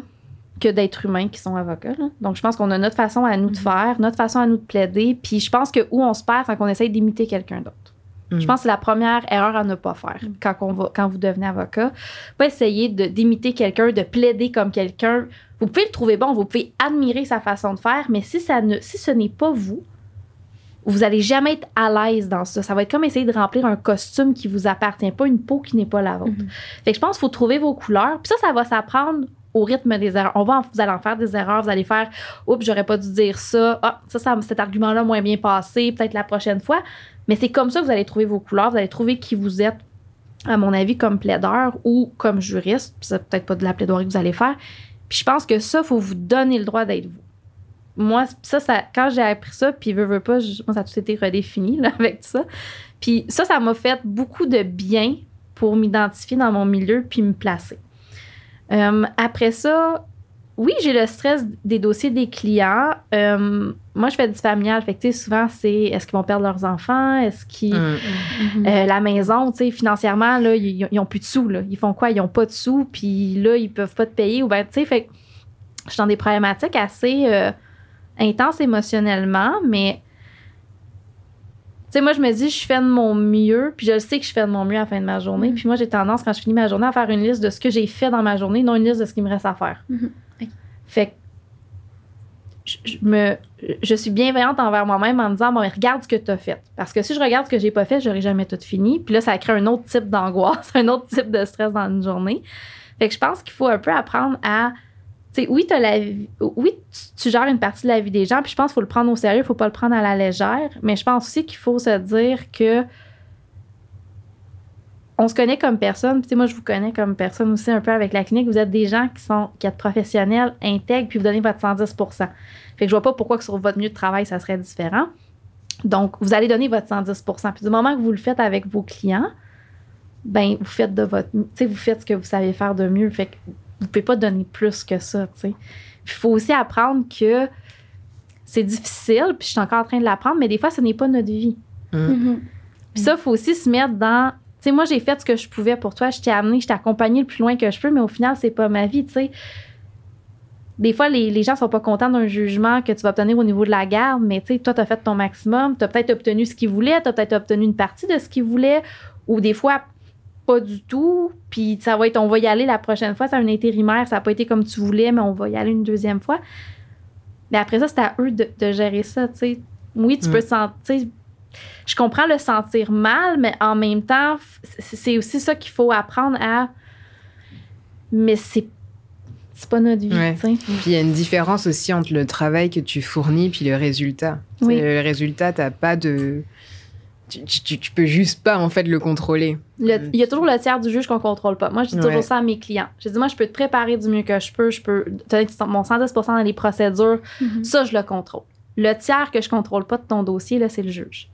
que d'êtres humains qui sont avocats. là. Donc, je pense qu'on a notre façon à nous de Mhm. faire, notre façon à nous de plaider. Puis, je pense que où on se perd, c'est qu'on essaye d'imiter quelqu'un d'autre. Je pense que c'est la première erreur à ne pas faire quand, on va, quand vous devenez avocat. Pas essayer d'imiter quelqu'un, de plaider comme quelqu'un. Vous pouvez le trouver bon, vous pouvez admirer sa façon de faire, mais si, ça ne, si ce n'est pas vous, vous allez jamais être à l'aise dans ça. Ça va être comme essayer de remplir un costume qui vous appartient pas, une peau qui n'est pas la vôtre. Fait que je pense qu'il faut trouver vos couleurs. Puis ça, ça va s'apprendre au rythme des erreurs. On va en- vous allez en faire des erreurs, vous allez faire oups, j'aurais pas dû dire ça. Ah, ça, ça cet argument-là moins bien passé, peut-être la prochaine fois. Mais c'est comme ça que vous allez trouver vos couleurs, vous allez trouver qui vous êtes, à mon avis, comme plaideur ou comme juriste. C'est peut-être pas de la plaidoirie que vous allez faire. Puis je pense que ça, il faut vous donner le droit d'être vous. Moi, ça, ça quand j'ai appris ça, puis veux, veux pas, je- moi, ça a tout été redéfini avec tout ça. Puis ça, ça m'a fait beaucoup de bien pour m'identifier dans mon milieu puis me placer. Euh, après ça, oui, j'ai le stress des dossiers des clients. Euh, moi, je fais du familial. Fait que, tu sais, souvent, c'est est-ce qu'ils vont perdre leurs enfants? Est-ce qu'ils. Mm. Mhm. Euh, la maison, tu sais, financièrement, là, ils, ils ont plus de sous, là. Ils font quoi? Ils ont pas de sous, puis là, ils peuvent pas te payer. Ou ben, tu sais, fait que je suis dans des problématiques assez euh, intenses émotionnellement, mais. Tu sais, moi, je me dis, je fais de mon mieux, puis je le sais que je fais de mon mieux à la fin de ma journée. Mhm. Puis moi, j'ai tendance, quand je finis ma journée, à faire une liste de ce que j'ai fait dans ma journée, non une liste de ce qu'il me reste à faire. Mhm. Ok. Fait que je, me, je suis bienveillante envers moi-même en me disant, bon, mais regarde ce que tu as fait. Parce que si je regarde ce que j'ai pas fait, j'aurai jamais tout fini. Puis là, ça crée un autre type d'angoisse, un autre type de stress dans une journée. Fait que je pense qu'il faut un peu apprendre à. Tu sais, oui, t'as la oui tu, tu gères une partie de la vie des gens, puis je pense qu'il faut le prendre au sérieux, il faut pas le prendre à la légère. Mais je pense aussi qu'il faut se dire que on se connaît comme personne. Puis, tu sais, moi, je vous connais comme personne aussi un peu avec la clinique. Vous êtes des gens qui sont qui êtes professionnels, intègres, puis vous donnez votre 110% Fait que je vois pas pourquoi que sur votre milieu de travail, ça serait différent. Donc, vous allez donner votre 110 Puis du moment que vous le faites avec vos clients, ben vous faites de votre tu sais vous faites ce que vous savez faire de mieux fait que vous pouvez pas donner plus que ça tu sais Puis il faut aussi apprendre que c'est difficile puis je suis encore en train de l'apprendre mais des fois ce n'est pas notre vie Mhm. puis ça, il faut aussi se mettre dans. Sais, moi, j'ai fait ce que je pouvais pour toi. Je t'ai amené, je t'ai accompagné le plus loin que je peux, mais au final, c'est pas ma vie, tu sais. Des fois, les, les gens sont pas contents d'un jugement que tu vas obtenir au niveau de la garde, mais tu sais, toi, tu as fait ton maximum. Tu as peut-être obtenu ce qu'ils voulaient, tu as peut-être obtenu une partie de ce qu'ils voulaient, ou des fois, pas du tout. Puis ça va être, on va y aller la prochaine fois. C'est un intérimaire, ça n'a pas été comme tu voulais, mais on va y aller une deuxième fois. Mais après ça, c'est à eux de, de gérer ça, tu sais. Oui, tu Mm. peux sentir. Je comprends le sentir mal, mais en même temps, c'est aussi ça qu'il faut apprendre à. Mais c'est. C'est pas notre vie, Ouais. tu sais. Puis il y a une différence aussi entre le travail que tu fournis puis le résultat. Oui. Le résultat, t'as pas de. Tu, tu- tu peux juste pas en fait le contrôler. Le- Il y a toujours le tiers du juge qu'on contrôle pas. Moi, je dis Ouais. toujours ça à mes clients. Je dis, moi, je peux te préparer du mieux que je peux. Je peux mon 110 dans les procédures. Mhm. Ça, je le contrôle. Le tiers que je contrôle pas de ton dossier, là, c'est le juge.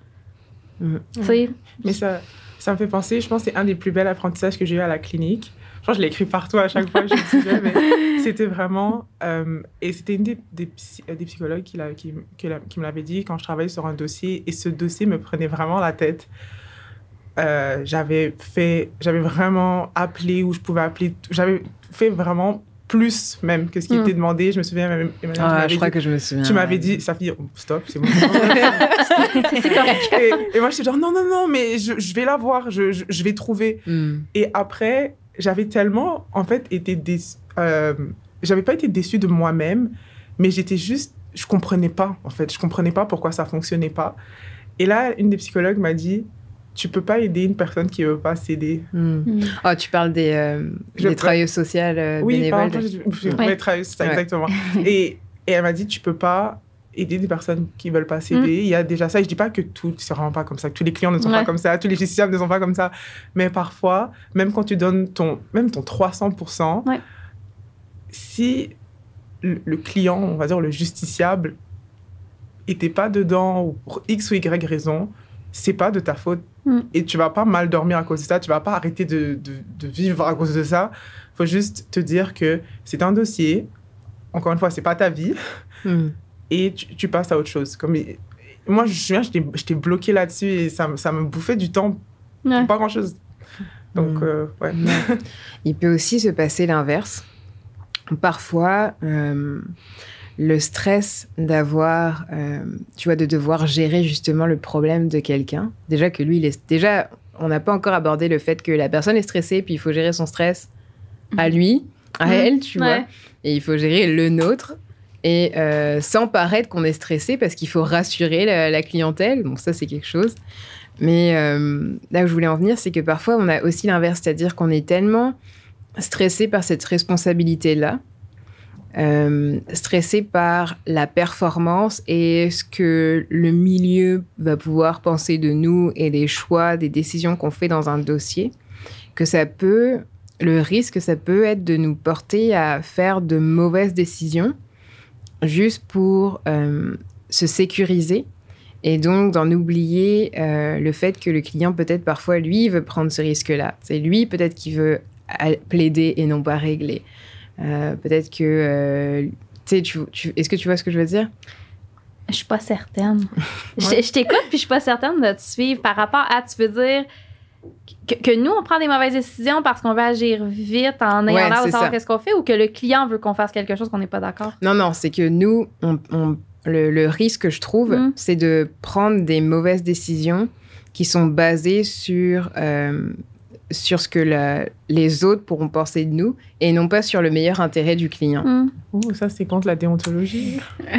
Tu sais, Mais ça, ça me fait penser, je pense que c'est un des plus bels apprentissages que j'ai eu à la clinique. Je pense que je l'ai écrit partout à chaque fois que je le disais, mais c'était vraiment. euh, et c'était une des, des, euh, des psychologues qui, qui, qui qui me l'avait dit quand je travaillais sur un dossier, et ce dossier me prenait vraiment la tête. Euh, j'avais fait. J'avais vraiment appelé où je pouvais appeler. J'avais fait vraiment plus même que ce qui Mm. était demandé. Je me souviens même. Ah, je crois dit- que je me souviens. tu m'avais ouais. dit, ça fait stop, c'est bon. et, et moi, j'étais genre, non, non, non, mais je, je vais la voir, je, je, je vais trouver. Mm. Et après, j'avais tellement, en fait, été déçue. Euh, j'avais pas été déçue de moi-même, mais j'étais juste, je comprenais pas, en fait. Je comprenais pas pourquoi ça fonctionnait pas. Et là, une des psychologues m'a dit, tu peux pas aider une personne qui veut pas s'aider. Mm. Mhm. Oh, tu parles des, euh, des travailleuses sociales euh, Oui, bénévoles. pardon, je- je- Ouais. c'est ça, Ouais. exactement. et, et elle m'a dit, tu peux pas aider des personnes qui veulent pas s'aider. Mm. Il y a déjà ça. Et je dis pas que tout, c'est vraiment pas comme ça, que tous les clients ne sont Ouais. pas comme ça, tous les justiciables ne sont pas comme ça. Mais parfois, même quand tu donnes ton, même ton 300%, Ouais. si le, le client, on va dire le justiciable, était pas dedans ou pour X ou Y raison, c'est pas de ta faute. Mm. Et tu vas pas mal dormir à cause de ça. Tu vas pas arrêter de, de, de vivre à cause de ça. faut juste te dire que c'est un dossier. Encore une fois, c'est pas ta vie. Hmm. Et tu, tu passes à autre chose. Comme, moi, je me souviens, j'étais j'étais bloquée là-dessus et ça, me- ça me bouffait du temps Ouais. pour pas grand-chose. Donc, Mm. euh, ouais. Il peut aussi se passer l'inverse. Parfois, euh, le stress d'avoir, euh, tu vois, de devoir gérer justement le problème de quelqu'un. Déjà que lui, il est, déjà, on n'a pas encore abordé le fait que la personne est stressée, puis il faut gérer son stress à lui, à Mhm. elle, tu vois. Et il faut gérer le nôtre. Et euh, sans paraître qu'on est stressé, parce qu'il faut rassurer la, la clientèle. Donc ça, c'est quelque chose. Mais euh, là où je voulais en venir, c'est que parfois, on a aussi l'inverse. C'est-à-dire qu'on est tellement stressé par cette responsabilité-là, euh, stressé par la performance et ce que le milieu va pouvoir penser de nous et des choix, des décisions qu'on fait dans un dossier, que ça peut, le risque, ça peut être de nous porter à faire de mauvaises décisions juste pour euh, se sécuriser et donc d'en oublier euh, le fait que le client peut-être parfois lui veut prendre ce risque-là. C'est lui peut-être qui veut plaider et non pas régler. Euh, peut-être que euh, tu sais, tu, est-ce que tu vois ce que je veux dire? Je suis pas certaine. Je- Ouais. Je t'écoute, puis je suis pas certaine de te suivre par rapport à, tu veux dire, que, que nous, on prend des mauvaises décisions parce qu'on veut agir vite en ayant Ouais, l'air de savoir qu'est-ce qu'on fait ou que le client veut qu'on fasse quelque chose qu'on n'est pas d'accord? Non, non, c'est que nous, on, on- le, le risque, je trouve, Mm. c'est de prendre des mauvaises décisions qui sont basées sur, euh, sur ce que la- les autres pourront penser de nous et non pas sur le meilleur intérêt du client. Ouh, ça, c'est contre la déontologie.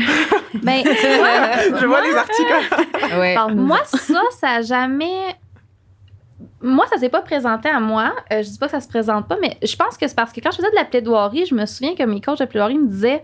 Ben, Je vois les articles. Ouais. Moi, ça, ça a jamais. Moi, ça s'est pas présenté à moi. Euh, je dis pas que ça se présente pas, mais je pense que c'est parce que quand je faisais de la plaidoirie, je me souviens que mes coachs de plaidoirie me disaient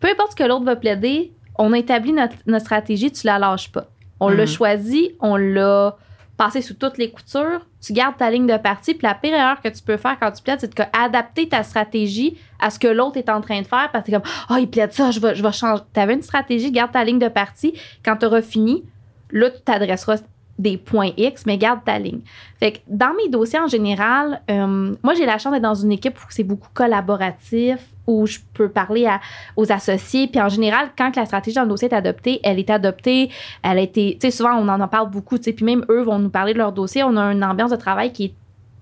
peu importe ce que l'autre va plaider, on a établi notre, notre stratégie, tu la lâches pas. On l'a Mhm. choisi, on l'a passé sous toutes les coutures, tu gardes ta ligne de partie, puis la pire erreur que tu peux faire quand tu plaides, c'est d'adapter ta stratégie à ce que l'autre est en train de faire, parce que comme, oh, il plaide ça, je vais, changer. Tu avais une stratégie, garde ta ligne de partie. Quand tu auras fini, là, tu t'adresseras des points X, mais garde ta ligne. Fait que dans mes dossiers en général, euh, moi, j'ai la chance d'être dans une équipe où c'est beaucoup collaboratif, où je peux parler à- aux associés. Puis en général, quand la stratégie dans le dossier est adoptée, elle est adoptée, elle a été. Tu sais, souvent, on en en parle beaucoup, tu sais, puis même eux vont nous parler de leur dossier. On a une ambiance de travail qui est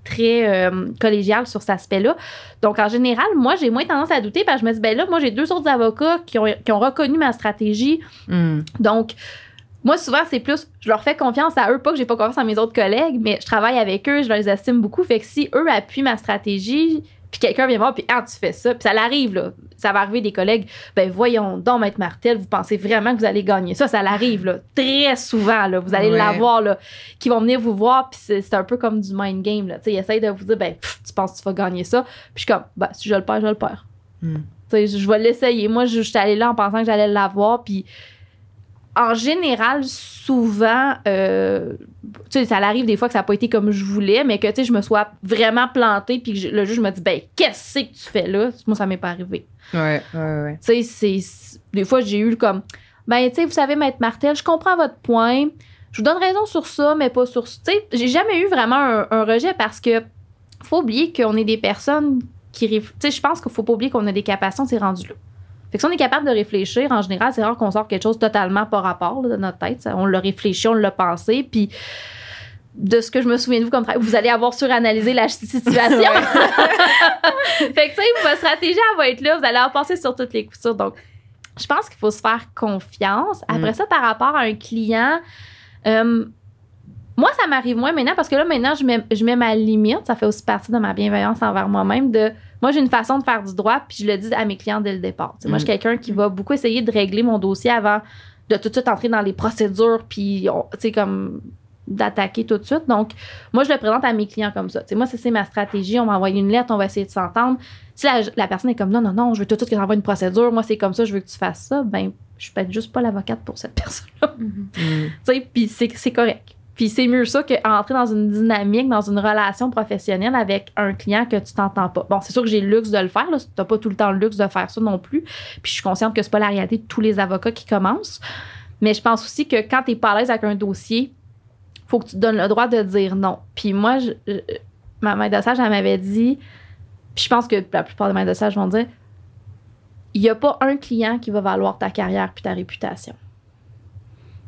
très euh, collégiale sur cet aspect-là. Donc, en général, moi, j'ai moins tendance à douter parce que je me dis, ben là, moi, j'ai deux autres avocats qui ont, qui ont reconnu ma stratégie. Mm. Donc, moi, souvent, c'est plus, je leur fais confiance à eux, pas que j'ai pas confiance à mes autres collègues, mais je travaille avec eux, je les estime beaucoup. Fait que si eux appuient ma stratégie, puis quelqu'un vient voir, puis ah, tu fais ça, puis ça l'arrive, là. Ça va arriver des collègues, ben voyons donc, Maître Martel, vous pensez vraiment que vous allez gagner ça? Ça l'arrive, là, très souvent, là. Vous allez Ouais. l'avoir, là, qui vont venir vous voir, puis c'est un peu comme du mind game, là. Tu sais, ils essayent de vous dire, ben, pff, tu penses que tu vas gagner ça? Puis je suis comme, ben, si je le perds, je le perds. Mm. Tu sais, je je vais l'essayer. Moi, je je suis allée là en pensant que j'allais l'avoir, puis en général, souvent, euh, tu sais, ça arrive des fois que ça n'a pas été comme je voulais, mais que, tu sais, je me sois vraiment plantée, puis que je- le juge me dit, ben, qu'est-ce que tu fais là? Moi, ça m'est pas arrivé. Ouais, ouais, ouais. Tu sais, c'est- c'est- des fois, j'ai eu comme, ben, tu sais, vous savez, Maître Martel, je comprends votre point. Je vous donne raison sur ça, mais pas sur. Tu sais, j'ai jamais eu vraiment un, un rejet parce que faut oublier qu'on est des personnes qui. Tu sais, je pense qu'il faut pas oublier qu'on a des capacités, on s'est rendu là. Fait que si on est capable de réfléchir, en général, c'est rare qu'on sort quelque chose totalement par rapport là, de notre tête. Ça, On l'a réfléchi, on l'a pensé, puis de ce que je me souviens de vous comme travail, vous allez avoir suranalysé la situation. fait que, tu sais, votre stratégie, elle va être là. Vous allez en passer sur toutes les coutures. Donc, je pense qu'il faut se faire confiance. Après Mm. ça, par rapport à un client, euh, moi, ça m'arrive moins maintenant parce que là, maintenant, je mets, je mets ma limite. Ça fait aussi partie de ma bienveillance envers moi-même. De, moi, j'ai une façon de faire du droit, puis je le dis à mes clients dès le départ. Moi, je suis quelqu'un qui va beaucoup essayer de régler mon dossier avant de tout de suite entrer dans les procédures, puis, tu sais, comme d'attaquer tout de suite. Donc, moi, je le présente à mes clients comme ça. Tu sais, moi, c'est ma stratégie. On m'envoie une lettre, on va essayer de s'entendre. Si la, la personne est comme non, non, non, je veux tout de suite que j'envoie une procédure, moi, c'est comme ça, je veux que tu fasses ça, ben, je suis peut-être juste pas l'avocate pour cette personne-là. Mm. Tu sais, puis c'est correct. Puis c'est mieux ça qu'entrer dans une dynamique, dans une relation professionnelle avec un client que tu t'entends pas. Bon, c'est sûr que j'ai le luxe de le faire, là. T'as pas tout le temps le luxe de faire ça non plus. Puis je suis consciente que c'est pas la réalité de tous les avocats qui commencent. Mais je pense aussi que quand t'es pas à l'aise avec un dossier, faut que tu te donnes le droit de dire non. Puis moi, ma maître de sage, elle m'avait dit, puis je pense que la plupart des maîtres de sage vont dire, il n'y a pas un client qui va valoir ta carrière puis ta réputation.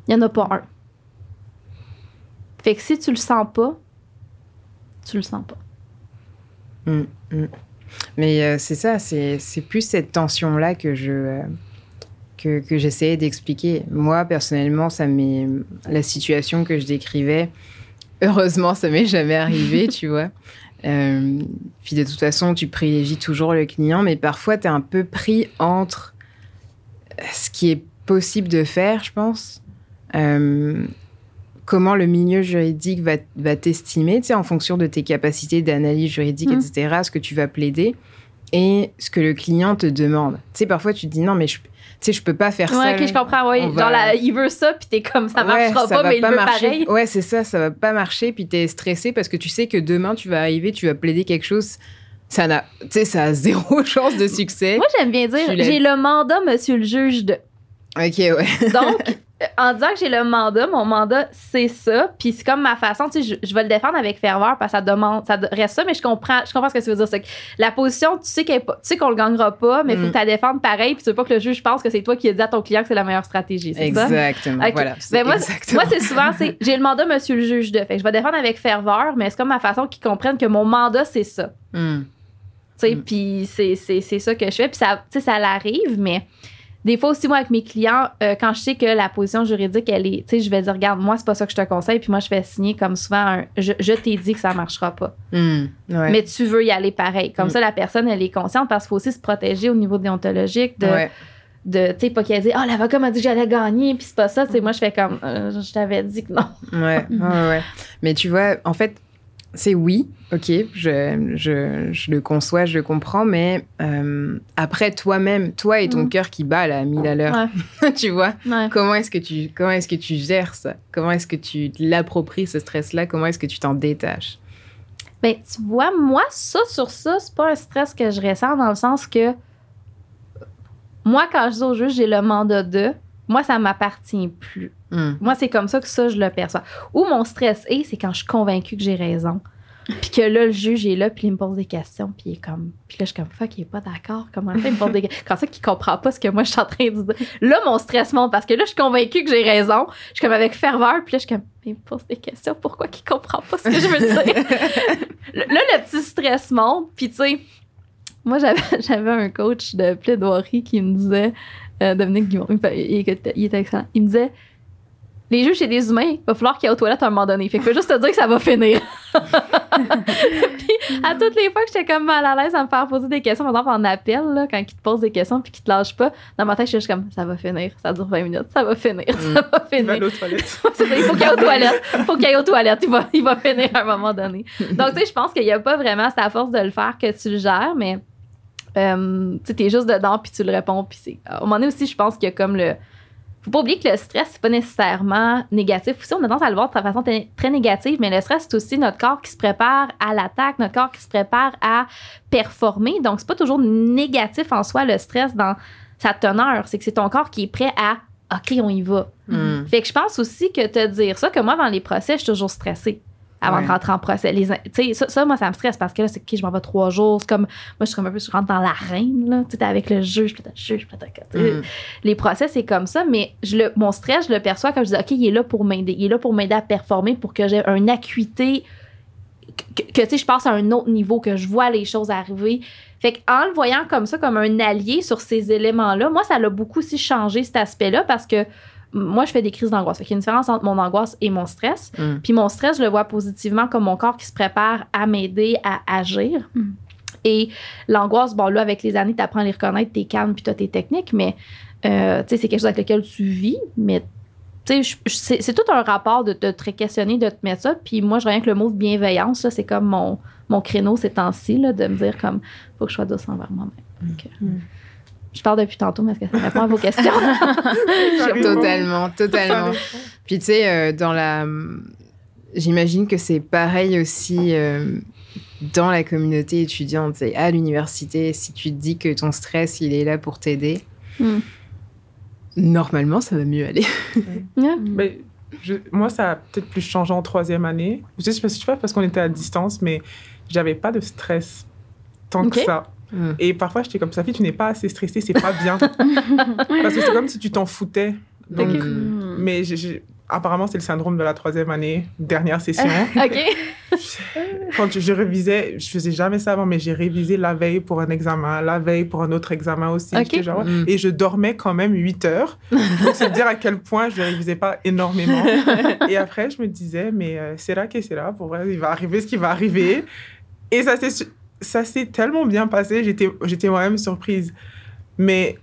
Il n'y en a pas un. Fait que si tu le sens pas, tu le sens pas. Mm, mm. Mais euh, c'est ça, c'est c'est plus cette tension-là que je euh, que, que j'essayais d'expliquer. Moi, personnellement, ça m'est la situation que je décrivais. Heureusement, ça m'est jamais arrivé, tu vois. Euh, puis de toute façon, tu privilégies toujours le client, mais parfois, tu es un peu pris entre ce qui est possible de faire, je pense. Euh, comment le milieu juridique va, va t'estimer, tu sais, en fonction de tes capacités d'analyse juridique, Mm. etc., ce que tu vas plaider, et ce que le client te demande. Tu sais, parfois, tu te dis, non, mais je, tu sais, je peux pas faire ça. Ouais, ok, je comprends. Ouais. Genre, va- la- il veut ça, puis t'es comme, ça Ouais, marchera ça pas, va mais il veut marcher. pareil. Ouais, c'est ça, ça va pas marcher, puis t'es stressé parce que tu sais que demain, tu vas arriver, tu vas plaider quelque chose, ça n'a, tu sais, ça a zéro chance de succès. Moi, j'aime bien dire, j'ai le mandat, monsieur le juge de. Ok, ouais. Donc, en disant que j'ai le mandat, mon mandat, c'est ça. Puis c'est comme ma façon, tu sais, je, je vais le défendre avec ferveur parce que ça demande, ça reste ça, mais je comprends, je comprends ce que tu veux dire. C'est que la position, tu sais pas- tu sais qu'on le gagnera pas, mais il faut Mm. que tu la défendes pareil. Puis tu veux pas que le juge pense que c'est toi qui as dit à ton client que c'est la meilleure stratégie. C'est ça? Exactement. Voilà. Ben moi, exactement. moi c'est souvent, c'est j'ai le mandat, monsieur le juge de. Fait que je vais défendre avec ferveur, mais c'est comme ma façon qu'ils comprennent que mon mandat, c'est ça. Hmm. Tu sais, Mm. puis c'est, ça que je fais. Puis ça, ça l'arrive, mais des fois aussi, moi, avec mes clients, euh, quand je sais que la position juridique, elle est, tu sais, je vais dire, regarde, moi, c'est pas ça que je te conseille, puis moi, je fais signer comme souvent un, je, je t'ai dit que ça marchera pas. Hmm. Ouais. Mais tu veux y aller pareil. Comme Mm. ça, la personne, elle est consciente parce qu'il faut aussi se protéger au niveau déontologique de, Ouais. de tu sais, pas qu'elle dise, ah, l'avocat m'a dit que j'allais gagner, puis c'est pas ça. Tu sais, moi, je fais comme, euh, je t'avais dit que non. Ouais, ouais, ouais. Mais tu vois, en fait, c'est oui, ok, je, je, je le conçois, je le comprends, mais euh, après, toi-même, toi et ton Mm. cœur qui bat là, à 1000 à l'heure, tu vois, Ouais. comment est-ce que tu comment est-ce que tu gères ça? Comment est-ce que tu l'appropries ce stress-là? Comment est-ce que tu t'en détaches? Ben, tu vois, moi, ça sur ça, c'est pas un stress que je ressens dans le sens que moi, quand je dis au juge, j'ai le mandat de, moi, ça m'appartient plus. Hmm. Moi, c'est comme ça que ça, je le perçois. Où mon stress est, c'est quand je suis convaincue que j'ai raison. Puis que là, le juge est là, puis il me pose des questions, puis il est comme. Puis là, je suis comme, fuck, il est pas d'accord. Comment ça, il me pose des questions? Quand ça qu'il comprend pas ce que moi, je suis en train de dire. Là, mon stress monte, parce que là, je suis convaincue que j'ai raison. Je suis comme avec ferveur, puis là, je suis comme, il me pose des questions, pourquoi qu'il comprend pas ce que je veux dire? là, le petit stress monte, puis tu sais, moi, j'avais, j'avais un coach de plaidoirie qui me disait, euh, Dominique Guimond, il, il était- excellent, il me disait, les juges, c'est des humains, il va falloir qu'ils aient aux toilettes à un moment donné. Fait que je veux juste te dire que ça va finir. puis à toutes les fois que j'étais comme mal à l'aise à me faire poser des questions, par exemple en appel, là, quand ils te posent des questions puis qu'ils te lâchent pas, dans ma tête, je suis juste comme ça va finir, ça dure 20 minutes, ça va finir, ça va finir. aller aux toilettes. C'est ça, il faut qu'il aille aux toilettes. Il faut qu'il aille aux toilettes. Il va, il va finir à un moment donné. Donc, tu sais, je pense qu'il n'y a pas vraiment, c'est à force de le faire que tu le gères, mais euh, tu t'es juste dedans puis tu le réponds. Puis c'est. À un moment donné aussi, je pense qu'il y a comme le. Faut pas oublier que le stress, c'est pas nécessairement négatif. Aussi, on a tendance à le voir de façon très négative, mais le stress, c'est aussi notre corps qui se prépare à l'attaque, notre corps qui se prépare à performer. Donc, c'est pas toujours négatif en soi, le stress, dans sa teneur. C'est que c'est ton corps qui est prêt à OK, on y va. Hmm. Fait que je pense aussi que te dire ça, que moi, avant les procès, je suis toujours stressée avant Ouais. de rentrer en procès. Les, ça, ça, moi, ça me stresse parce que là, c'est OK, je m'en vais trois jours. C'est comme, moi, je suis comme un peu, je rentre dans l'arène, là. Tu avec le juge, le juge, sais. Hmm. Les procès, c'est comme ça, mais je le, mon stress, je le perçois comme je dis, OK, il est là pour m'aider. Il est là pour m'aider à performer, pour que j'ai une acuité, que, que, tu sais, je passe à un autre niveau, que je vois les choses arriver. Fait qu'en le voyant comme ça, comme un allié sur ces éléments-là, moi, ça l'a beaucoup aussi changé cet aspect-là parce que moi, je fais des crises d'angoisse. Qu'il y a une différence entre mon angoisse et mon stress. Mm. Puis mon stress, je le vois positivement comme mon corps qui se prépare à m'aider à agir. Mm. Et l'angoisse, bon, là, avec les années, tu apprends à les reconnaître, t'es calme, puis tu as tes techniques, mais euh, tu sais, c'est quelque chose avec lequel tu vis, mais tu sais, c'est tout un rapport de, de te questionner, de te mettre ça. Puis moi, je reviens que le mot de bienveillance, là, c'est comme mon, mon créneau ces temps-ci, là, de me dire comme, faut que je sois douce envers moi-même. Donc, euh, Mm. Je parle depuis tantôt, mais est-ce que ça répond à vos questions? Totalement, totalement. Puis tu sais, euh, dans la, j'imagine que c'est pareil aussi euh, dans la communauté étudiante, et à l'université. Si tu te dis que ton stress, il est là pour t'aider, Hmm. normalement, ça va mieux aller. Yeah. Mais je- moi, ça a peut-être plus changé en troisième année. Je sais pas si tu vois, parce qu'on était à distance, mais j'avais pas de stress tant que ça. Mm. Et parfois, j'étais comme ça, fille, tu n'es pas assez stressée, c'est pas bien. parce que c'est comme si tu t'en foutais. Donc. Hmm. mais apparemment, c'est le syndrome de la troisième année, dernière session. OK. Quand je, je révisais, je faisais jamais ça avant, mais j'ai révisé la veille pour un examen, la veille pour un autre examen aussi. Ok. J'étais genre, ouais. Mm. Et je dormais quand même 8 heures. Donc, c'est dire à quel point je ne révisais pas énormément. Et après, je me disais, mais euh, c'est là que c'est là. Pour vrai, il va arriver ce qui va arriver. Et ça s'est, ça s'est tellement bien passé. J'étais, j'étais moi-même surprise. Mais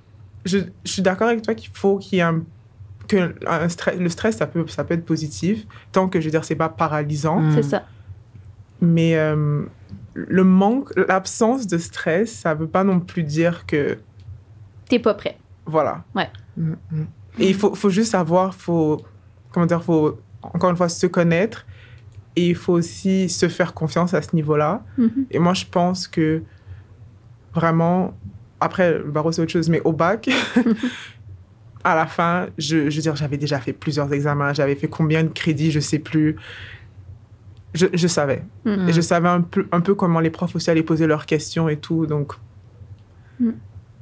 je, je suis d'accord avec toi qu'il faut qu'il y ait un que un stress, le stress, ça peut, ça peut être positif, tant que, je veux dire, c'est pas paralysant. Mm. C'est ça. Mais euh, le manque, l'absence de stress, ça veut pas non plus dire que, T'es pas prêt. voilà. Mm, mm. Et il faut, faut juste savoir, faut, comment dire, faut, encore une fois, se connaître. Et il faut aussi se faire confiance à ce niveau-là. Mhm. Et moi, je pense que vraiment, après, le barreau, c'est autre chose, mais au bac, à la fin, je, je veux dire, j'avais déjà fait plusieurs examens, j'avais fait combien de crédits, je sais plus. Je, je savais. Mm. Et je savais un peu, un peu comment les profs aussi allaient poser leurs questions et tout. Donc,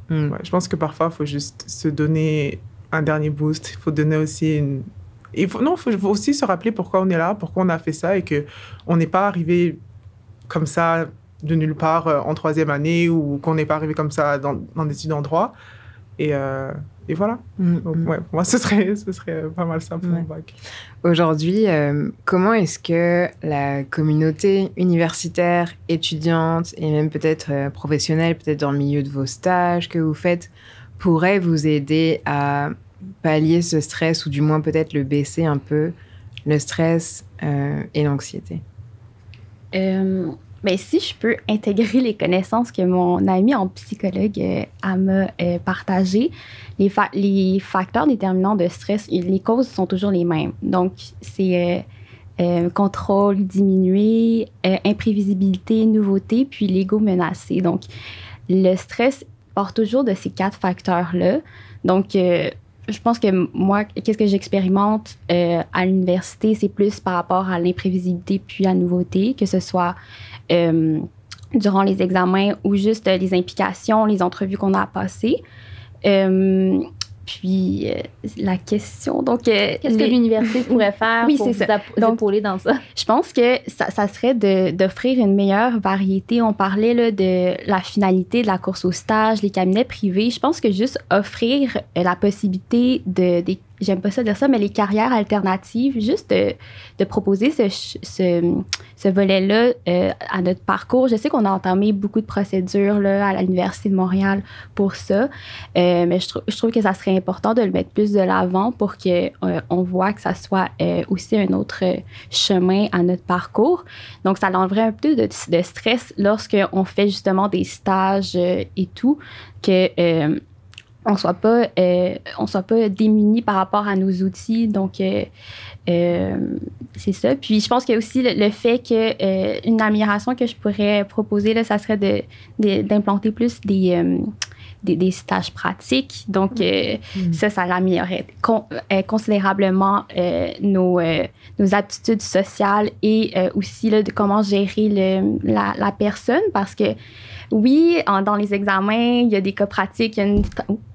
Mm. ouais, je pense que parfois, il faut juste se donner un dernier boost. Il faut donner aussi une. Il faut, non, il faut, faut aussi se rappeler pourquoi on est là, pourquoi on a fait ça et que on n'est pas arrivé comme ça de nulle part euh, en troisième année ou qu'on n'est pas arrivé comme ça dans, dans des études en droit. Et, euh, et voilà. Mm, Donc, mm. ouais, pour moi, ce serait, ce serait pas mal ça pour Ouais. mon bac. Aujourd'hui, euh, comment est-ce que la communauté universitaire, étudiante et même peut-être euh, professionnelle, peut-être dans le milieu de vos stages que vous faites, pourrait vous aider à pallier ce stress ou du moins peut-être le baisser un peu, le stress euh, et l'anxiété? Euh, ben, si je peux intégrer les connaissances que mon ami en psychologue euh, m'a euh, partagées, les, les facteurs déterminants de stress, les causes sont toujours les mêmes. Donc, c'est contrôle diminué, imprévisibilité, nouveauté, puis l'ego menacé. Donc, le stress part toujours de ces quatre facteurs-là. Donc, je pense que moi, qu'est-ce que j'expérimente euh, à l'université, c'est plus par rapport à l'imprévisibilité puis à la nouveauté, que ce soit euh, durant les examens ou juste euh, les implications, les entrevues qu'on a à passer. Puis euh, la question, donc... euh, Qu'est-ce que l'université pourrait faire Oui, pour vous ça. Donc- dans ça? je pense que ça, ça serait d'offrir une meilleure variété. On parlait là, de la finalité de la course au stage, les cabinets privés. Je pense que juste offrir euh, la possibilité de, des- j'aime pas ça dire ça, mais les carrières alternatives, juste de, de proposer ce, ce, ce volet-là euh, à notre parcours. Je sais qu'on a entamé beaucoup de procédures là, à l'Université de Montréal pour ça, euh, mais je, trou- je trouve que ça serait important de le mettre plus de l'avant pour qu'on on voit que ça soit euh, aussi un autre euh, chemin à notre parcours. Donc, ça enlèverait un peu de, de stress lorsqu'on fait justement des stages euh, et tout, que euh, on soit pas euh, on soit pas démuni par rapport à nos outils. Donc, euh, euh, c'est ça. Puis, je pense qu'il y a aussi le, le fait que une amélioration que je pourrais proposer, là, ça serait de- de- d'implanter plus des, des, des stages pratiques. Donc, euh, Mm. ça, ça l'améliorerait con- considérablement nos, nos aptitudes sociales et aussi là, de comment gérer le, la, la personne parce que oui, en- dans les examens, il y a des cas pratiques, il y a une,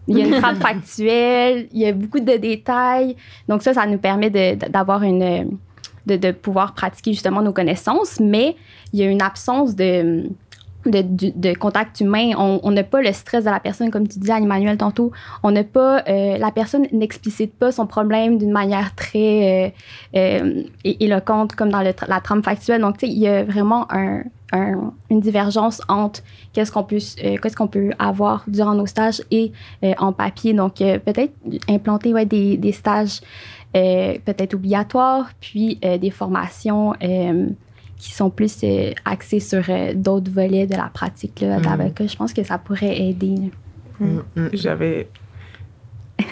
il y a une trappe factuelle, il y a beaucoup de détails. Donc ça, ça nous permet d'avoir une... De, de pouvoir pratiquer justement nos connaissances, mais il y a une absence de, de, de- de contact humain. On n'a pas le stress de la personne, comme tu disais, Anne-Emmanuel, tantôt. On n'a pas... euh, la personne n'explicite pas son problème d'une manière très euh, euh, éloquente, comme dans le la trame factuelle. Donc, tu sais, il y a vraiment un, un- une divergence entre qu'est-ce qu'on peut, euh, qu'est-ce qu'on peut avoir durant nos stages et euh, en papier. Donc, euh, peut-être implanter ouais, des, des stages euh, peut-être obligatoires, puis euh, des formations euh, qui sont plus euh, axées sur euh, d'autres volets de la pratique là, Mhm. d'avocat. Je pense que ça pourrait aider. Mm, mm. J'avais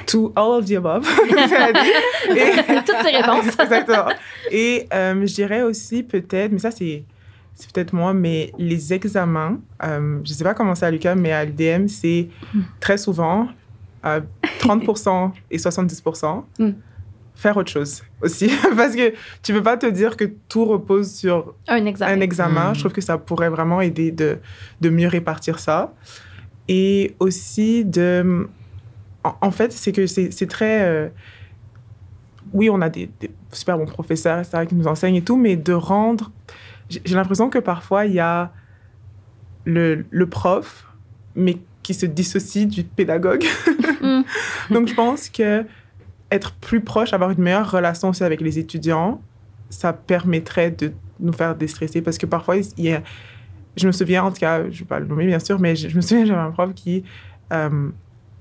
tout, all of the above. Et- Toutes ces réponses. Exactement. Et euh, je dirais aussi peut-être, mais ça c'est c'est peut-être moi, mais les examens, euh, je ne sais pas comment c'est à l'UQAM, mais à l'UDM, c'est très souvent euh, 30% et 70%. Mm. faire autre chose aussi. Parce que tu peux pas te dire que tout repose sur Un examen. un examen. Je trouve que ça pourrait vraiment aider de, de mieux répartir ça. Et aussi de... En, en fait, c'est que c'est c'est très... euh, oui, on a des, des super bons professeurs, etc., qui nous enseignent et tout, mais de rendre... J'ai l'impression que parfois, il y a le, le prof, mais qui se dissocie du pédagogue. Mm. Donc, je pense que être plus proche, avoir une meilleure relation aussi avec les étudiants, ça permettrait de nous faire déstresser parce que parfois, il y a, je me souviens, en tout cas, je ne vais pas le nommer bien sûr, mais je, je me souviens, j'avais un prof qui euh,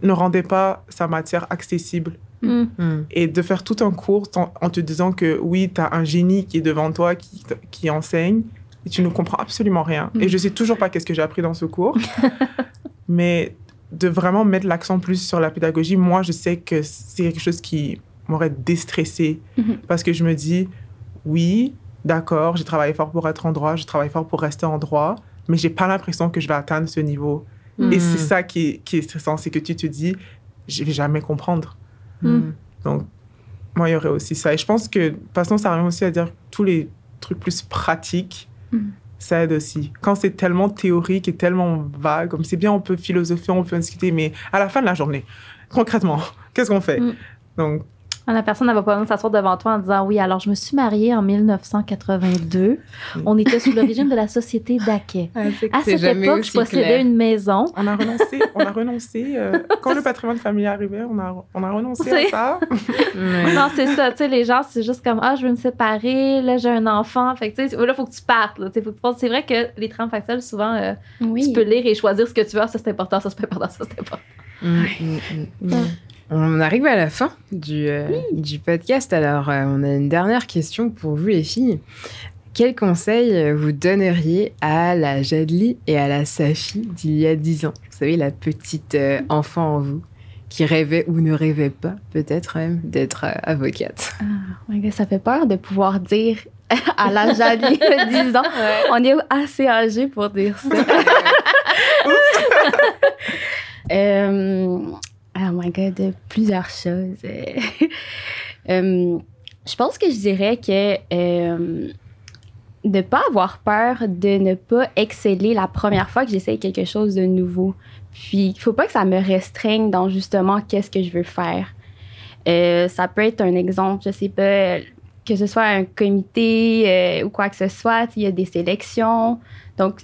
ne rendait pas sa matière accessible Mm. Mm. et de faire tout un cours en, en te disant que oui, tu as un génie qui est devant toi, qui, qui enseigne, et tu ne comprends absolument rien. Mm. Et je sais toujours pas qu'est-ce que j'ai appris dans ce cours, mais de vraiment mettre l'accent plus sur la pédagogie, moi, je sais que c'est quelque chose qui m'aurait déstressé Mhm. parce que je me dis, oui, d'accord, j'ai travaillé fort pour être en droit, je travaille fort pour rester en droit, mais j'ai pas l'impression que je vais atteindre ce niveau. Mm. Et c'est ça qui est, qui est stressant, c'est que tu te dis, je vais jamais comprendre. Mm. Donc, moi, il y aurait aussi ça. Et je pense que, de toute façon, ça revient aussi à dire que tous les trucs plus pratiques, Mhm. ça aide aussi. Quand c'est tellement théorique et tellement vague, comme c'est bien, on peut philosopher, on peut discuter, mais à la fin de la journée, concrètement, qu'est-ce qu'on fait? Donc, La personne n'a pas besoin de s'asseoir devant toi en disant Oui, alors je me suis mariée en 1982. On était sous le régime de la société d'Aquet. À C'est cette époque, je possédais clair. une maison. on a renoncé, on a renoncé. euh, quand le patrimoine familial arrivait, on a, on a renoncé à ça. Non, c'est ça. Tu sais, les gens, c'est juste comme Ah, je veux me séparer, là, j'ai un enfant. Fait que, tu sais, là, il faut que tu partes. là. Tu sais, faut que tu penses- C'est vrai que les trames factuelles, souvent, euh, Oui. tu peux lire et choisir ce que tu veux. Ah, Ça, c'est important, ça, c'est pas important, ça, c'est important. Mm, mm, mm. On arrive à la fin du, euh, du podcast. Alors, euh, on a une dernière question pour vous, les filles. Quel conseil vous donneriez à la Jadli et à la Safi d'il y a 10 ans? Vous savez, la petite euh, enfant en vous qui rêvait ou ne rêvait pas, peut-être même, d'être avocate. God, ça fait peur de pouvoir dire à la Jalie de 10 ans. On est assez âgé pour dire ça. Oh my God, plusieurs choses. Euh, je pense que je dirais que euh, de ne pas avoir peur de ne pas exceller la première fois que j'essaye quelque chose de nouveau. Puis, il faut pas que ça me restreigne dans justement qu'est-ce que je veux faire. Euh, ça peut être un exemple, je sais pas, que ce soit un comité ou quoi que ce soit, il y a des sélections. Donc,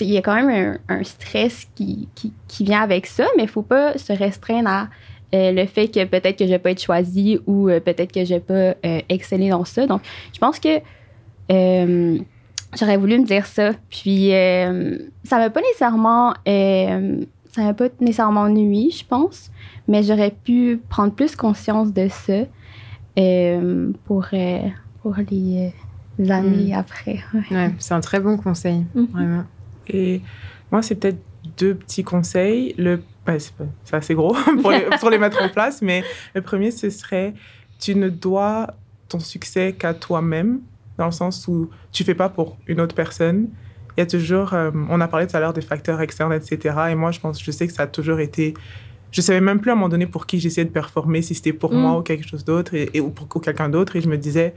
il y a quand même un, un stress qui, qui, qui vient avec ça, mais il faut pas se restreindre à euh, le fait que peut-être que je vais pas être choisie ou euh, peut-être que je vais pas euh, exceller dans ça. Donc, je pense que euh, j'aurais voulu me dire ça. Puis, ça m'a pas nécessairement... ça m'a pas nécessairement nuit, je pense, mais j'aurais pu prendre plus conscience de ça pour, pour les, années après. ouais. Ouais, c'est un très bon conseil, Mhm. vraiment. Et moi, c'est peut-être deux petits conseils. Le, ouais, c'est assez gros pour les, pour les mettre en place, mais le premier, ce serait tu ne dois ton succès qu'à toi-même, dans le sens où tu fais pas pour une autre personne. Il y a toujours, euh, on a parlé tout à l'heure des facteurs externes, etc. Et moi, je pense, je sais que ça a toujours été. Je savais même plus à un moment donné pour qui j'essayais de performer, si c'était pour Mm. moi ou quelque chose d'autre, et, et- ou pour ou quelqu'un d'autre. Et je me disais,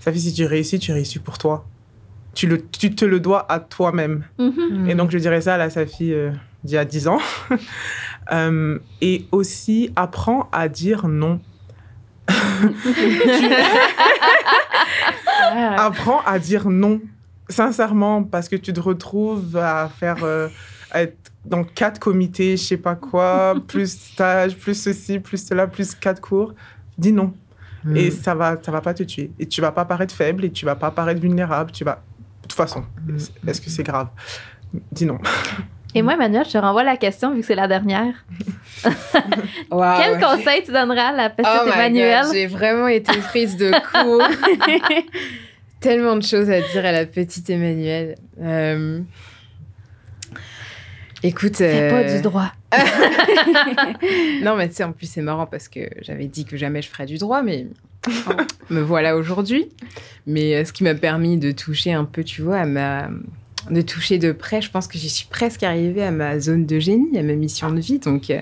ça fait si tu réussis, tu réussis pour toi. Tu, le, tu te le dois à toi-même. Mhm. Et donc, je dirais ça à la Safi euh, d'il y a 10 ans. Euh, et aussi, apprends à dire non. Apprends à dire non. Sincèrement, parce que tu te retrouves à faire. euh, à être dans quatre comités, je sais pas quoi, plus stage, plus ceci, plus cela, plus quatre cours. Dis non. Mm. Et ça va, ça va pas te tuer. Et tu vas pas paraître faible et tu vas pas paraître vulnérable. Tu vas. De toute façon, Mm. est-ce que c'est grave? Dis non. Et moi, Emmanuel, je te renvoie la question vu que c'est la dernière. Quel conseil tu donneras à la petite Oh my Emmanuel? God, J'ai vraiment été prise de court. Tellement de choses à dire à la petite Emmanuelle. Euh, Écoute. Fais pas euh, du droit. Non, mais tu sais, en plus, c'est marrant parce que j'avais dit que jamais je ferais du droit, mais me voilà aujourd'hui. Mais euh, ce qui m'a permis de toucher un peu, tu vois, de toucher de près, je pense que j'y suis presque arrivée à ma zone de génie, à ma mission de vie. Donc, euh,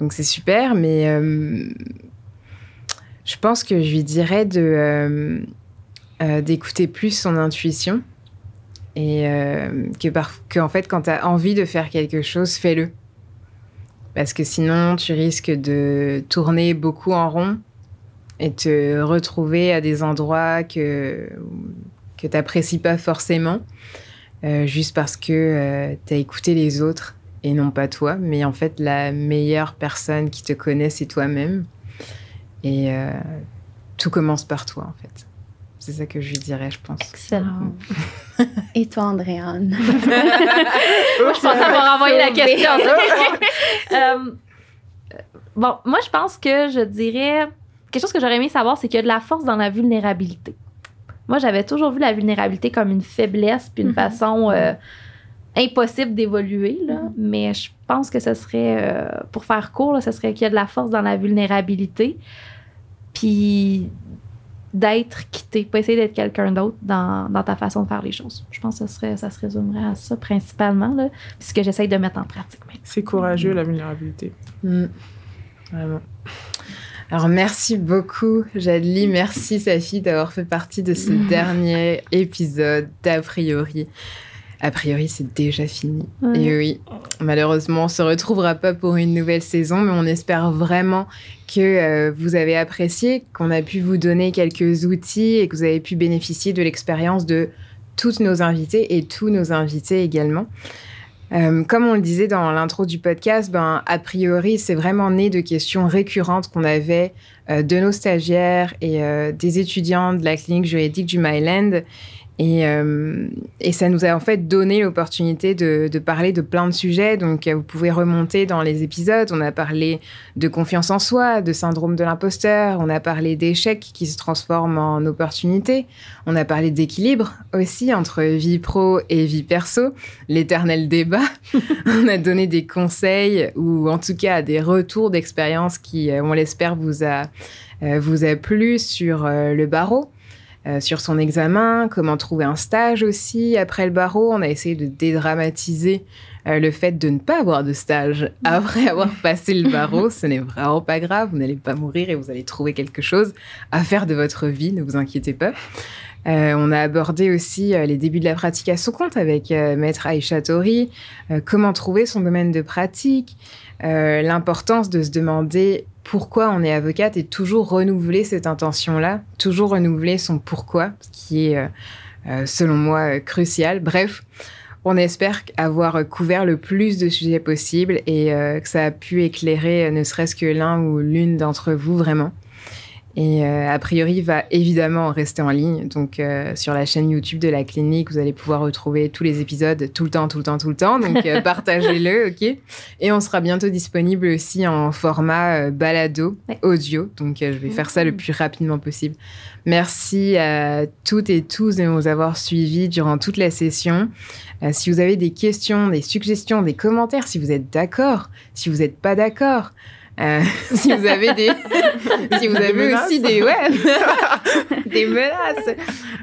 donc c'est super. Mais euh, Je pense que je lui dirais de d'écouter plus son intuition et que, par, que en fait quand tu as envie de faire quelque chose, fais-le. Parce que sinon, tu risques de tourner beaucoup en rond et te retrouver à des endroits que, que tu n'apprécies pas forcément, euh, juste parce que euh, tu as écouté les autres et non pas toi. Mais en fait, la meilleure personne qui te connaît, c'est toi-même. Et euh, tout commence par toi, en fait. C'est ça que je lui dirais, je pense. Excellent. Et toi, Andréane? je pense avoir envoyé la question. Euh, bon, moi, je pense que je dirais. Quelque chose que j'aurais aimé savoir, c'est qu'il y a de la force dans la vulnérabilité. Moi, j'avais toujours vu la vulnérabilité comme une faiblesse puis une Mhm. façon euh, impossible d'évoluer. là. Mhm. Mais je pense que ce serait, euh, pour faire court, là, ce serait qu'il y a de la force dans la vulnérabilité. Puis d'être quitté, pas essayer d'être quelqu'un d'autre dans, dans ta façon de faire les choses. Je pense que ça, serait, ça se résumerait à ça principalement. Là. Puis ce que j'essaye de mettre en pratique. C'est courageux, la vulnérabilité. Mm. Vraiment. Alors, merci beaucoup, Jadli. Merci, Safi, d'avoir fait partie de ce dernier épisode d'A priori. A priori, c'est déjà fini. Ouais. Et oui, malheureusement, on se retrouvera pas pour une nouvelle saison, mais on espère vraiment que euh, vous avez apprécié, qu'on a pu vous donner quelques outils et que vous avez pu bénéficier de l'expérience de toutes nos invités et tous nos invités également. Euh, comme on le disait dans l'intro du podcast, ben, a priori, c'est vraiment né de questions récurrentes qu'on avait euh, de nos stagiaires et euh, des étudiants de la clinique juridique du Myland. Et, euh, et ça nous a en fait donné l'opportunité de, de parler de plein de sujets. Donc, euh, vous pouvez remonter dans les épisodes. On a parlé de confiance en soi, de syndrome de l'imposteur. On a parlé d'échecs qui se transforment en opportunités. On a parlé d'équilibre aussi entre vie pro et vie perso, l'éternel débat. on a donné des conseils ou en tout cas des retours d'expérience qui, euh, on l'espère, vous a, vous a plu sur le barreau. Euh, sur son examen, comment trouver un stage aussi après le barreau. On a essayé de dédramatiser euh, le fait de ne pas avoir de stage après avoir passé le barreau. Ce n'est vraiment pas grave, vous n'allez pas mourir et vous allez trouver quelque chose à faire de votre vie, ne vous inquiétez pas. Euh, on a abordé aussi euh, les débuts de la pratique à son compte avec euh, Maître Aïcha Tori, comment trouver son domaine de pratique, l'importance de se demander pourquoi on est avocate et toujours renouveler cette intention-là, toujours renouveler son pourquoi, qui est, euh, euh, selon moi, euh, crucial. Bref, on espère avoir couvert le plus de sujets possible et que ça a pu éclairer ne serait-ce que l'un ou l'une d'entre vous vraiment. Et euh, a priori, il va évidemment rester en ligne. Donc, euh, sur la chaîne YouTube de la clinique, vous allez pouvoir retrouver tous les épisodes tout le temps, tout le temps, tout le temps. Donc, euh, partagez-le, OK? Et on sera bientôt disponible aussi en format balado, Ouais. audio. Donc, je vais faire ça le plus rapidement possible. Merci à toutes et tous de nous avoir suivis durant toute la session. Si vous avez des questions, des suggestions, des commentaires, si vous êtes d'accord, si vous n'êtes pas d'accord, euh, si vous avez des, si vous avez aussi des, ouais, des menaces,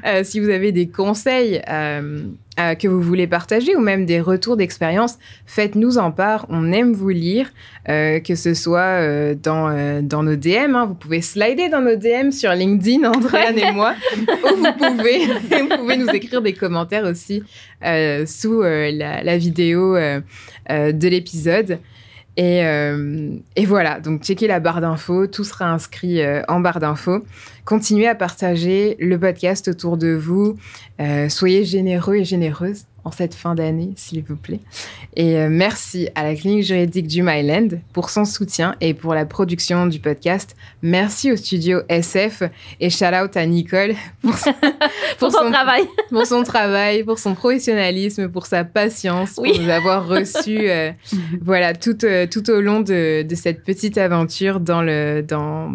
Euh, si vous avez des conseils euh, que vous voulez partager ou même des retours d'expérience, faites-nous en part. On aime vous lire, que ce soit dans, dans nos DM. hein. Vous pouvez slider dans nos DM sur LinkedIn, Andréane et moi, ou vous pouvez, vous pouvez nous écrire des commentaires aussi sous la, la vidéo de l'épisode. Et, euh, et voilà, donc checkez la barre d'infos, tout sera inscrit euh, en barre d'infos. Continuez à partager le podcast autour de vous. Euh, soyez généreux et généreuses en cette fin d'année, s'il vous plaît. Et euh, merci à la clinique juridique du Myland pour son soutien et pour la production du podcast. Merci au studio SF et shout out à Nicole pour, son- Pour son travail. pour son travail, pour son professionnalisme, pour sa patience, Oui. pour nous avoir reçus euh, voilà, tout, euh, tout au long de, de cette petite aventure dans le, dans,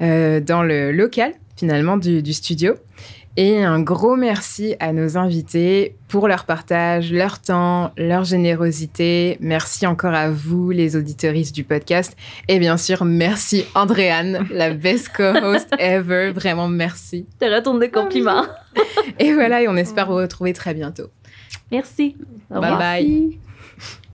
dans le local, finalement, du, du studio. Et un gros merci à nos invités pour leur partage, leur temps, leur générosité. Merci encore à vous, les auditoristes du podcast. Et bien sûr, merci Andréane, la best co-host ever. Vraiment merci. Je te retourne des compliments. Et voilà, et on espère vous retrouver très bientôt. Merci. Au Bye revoir. bye.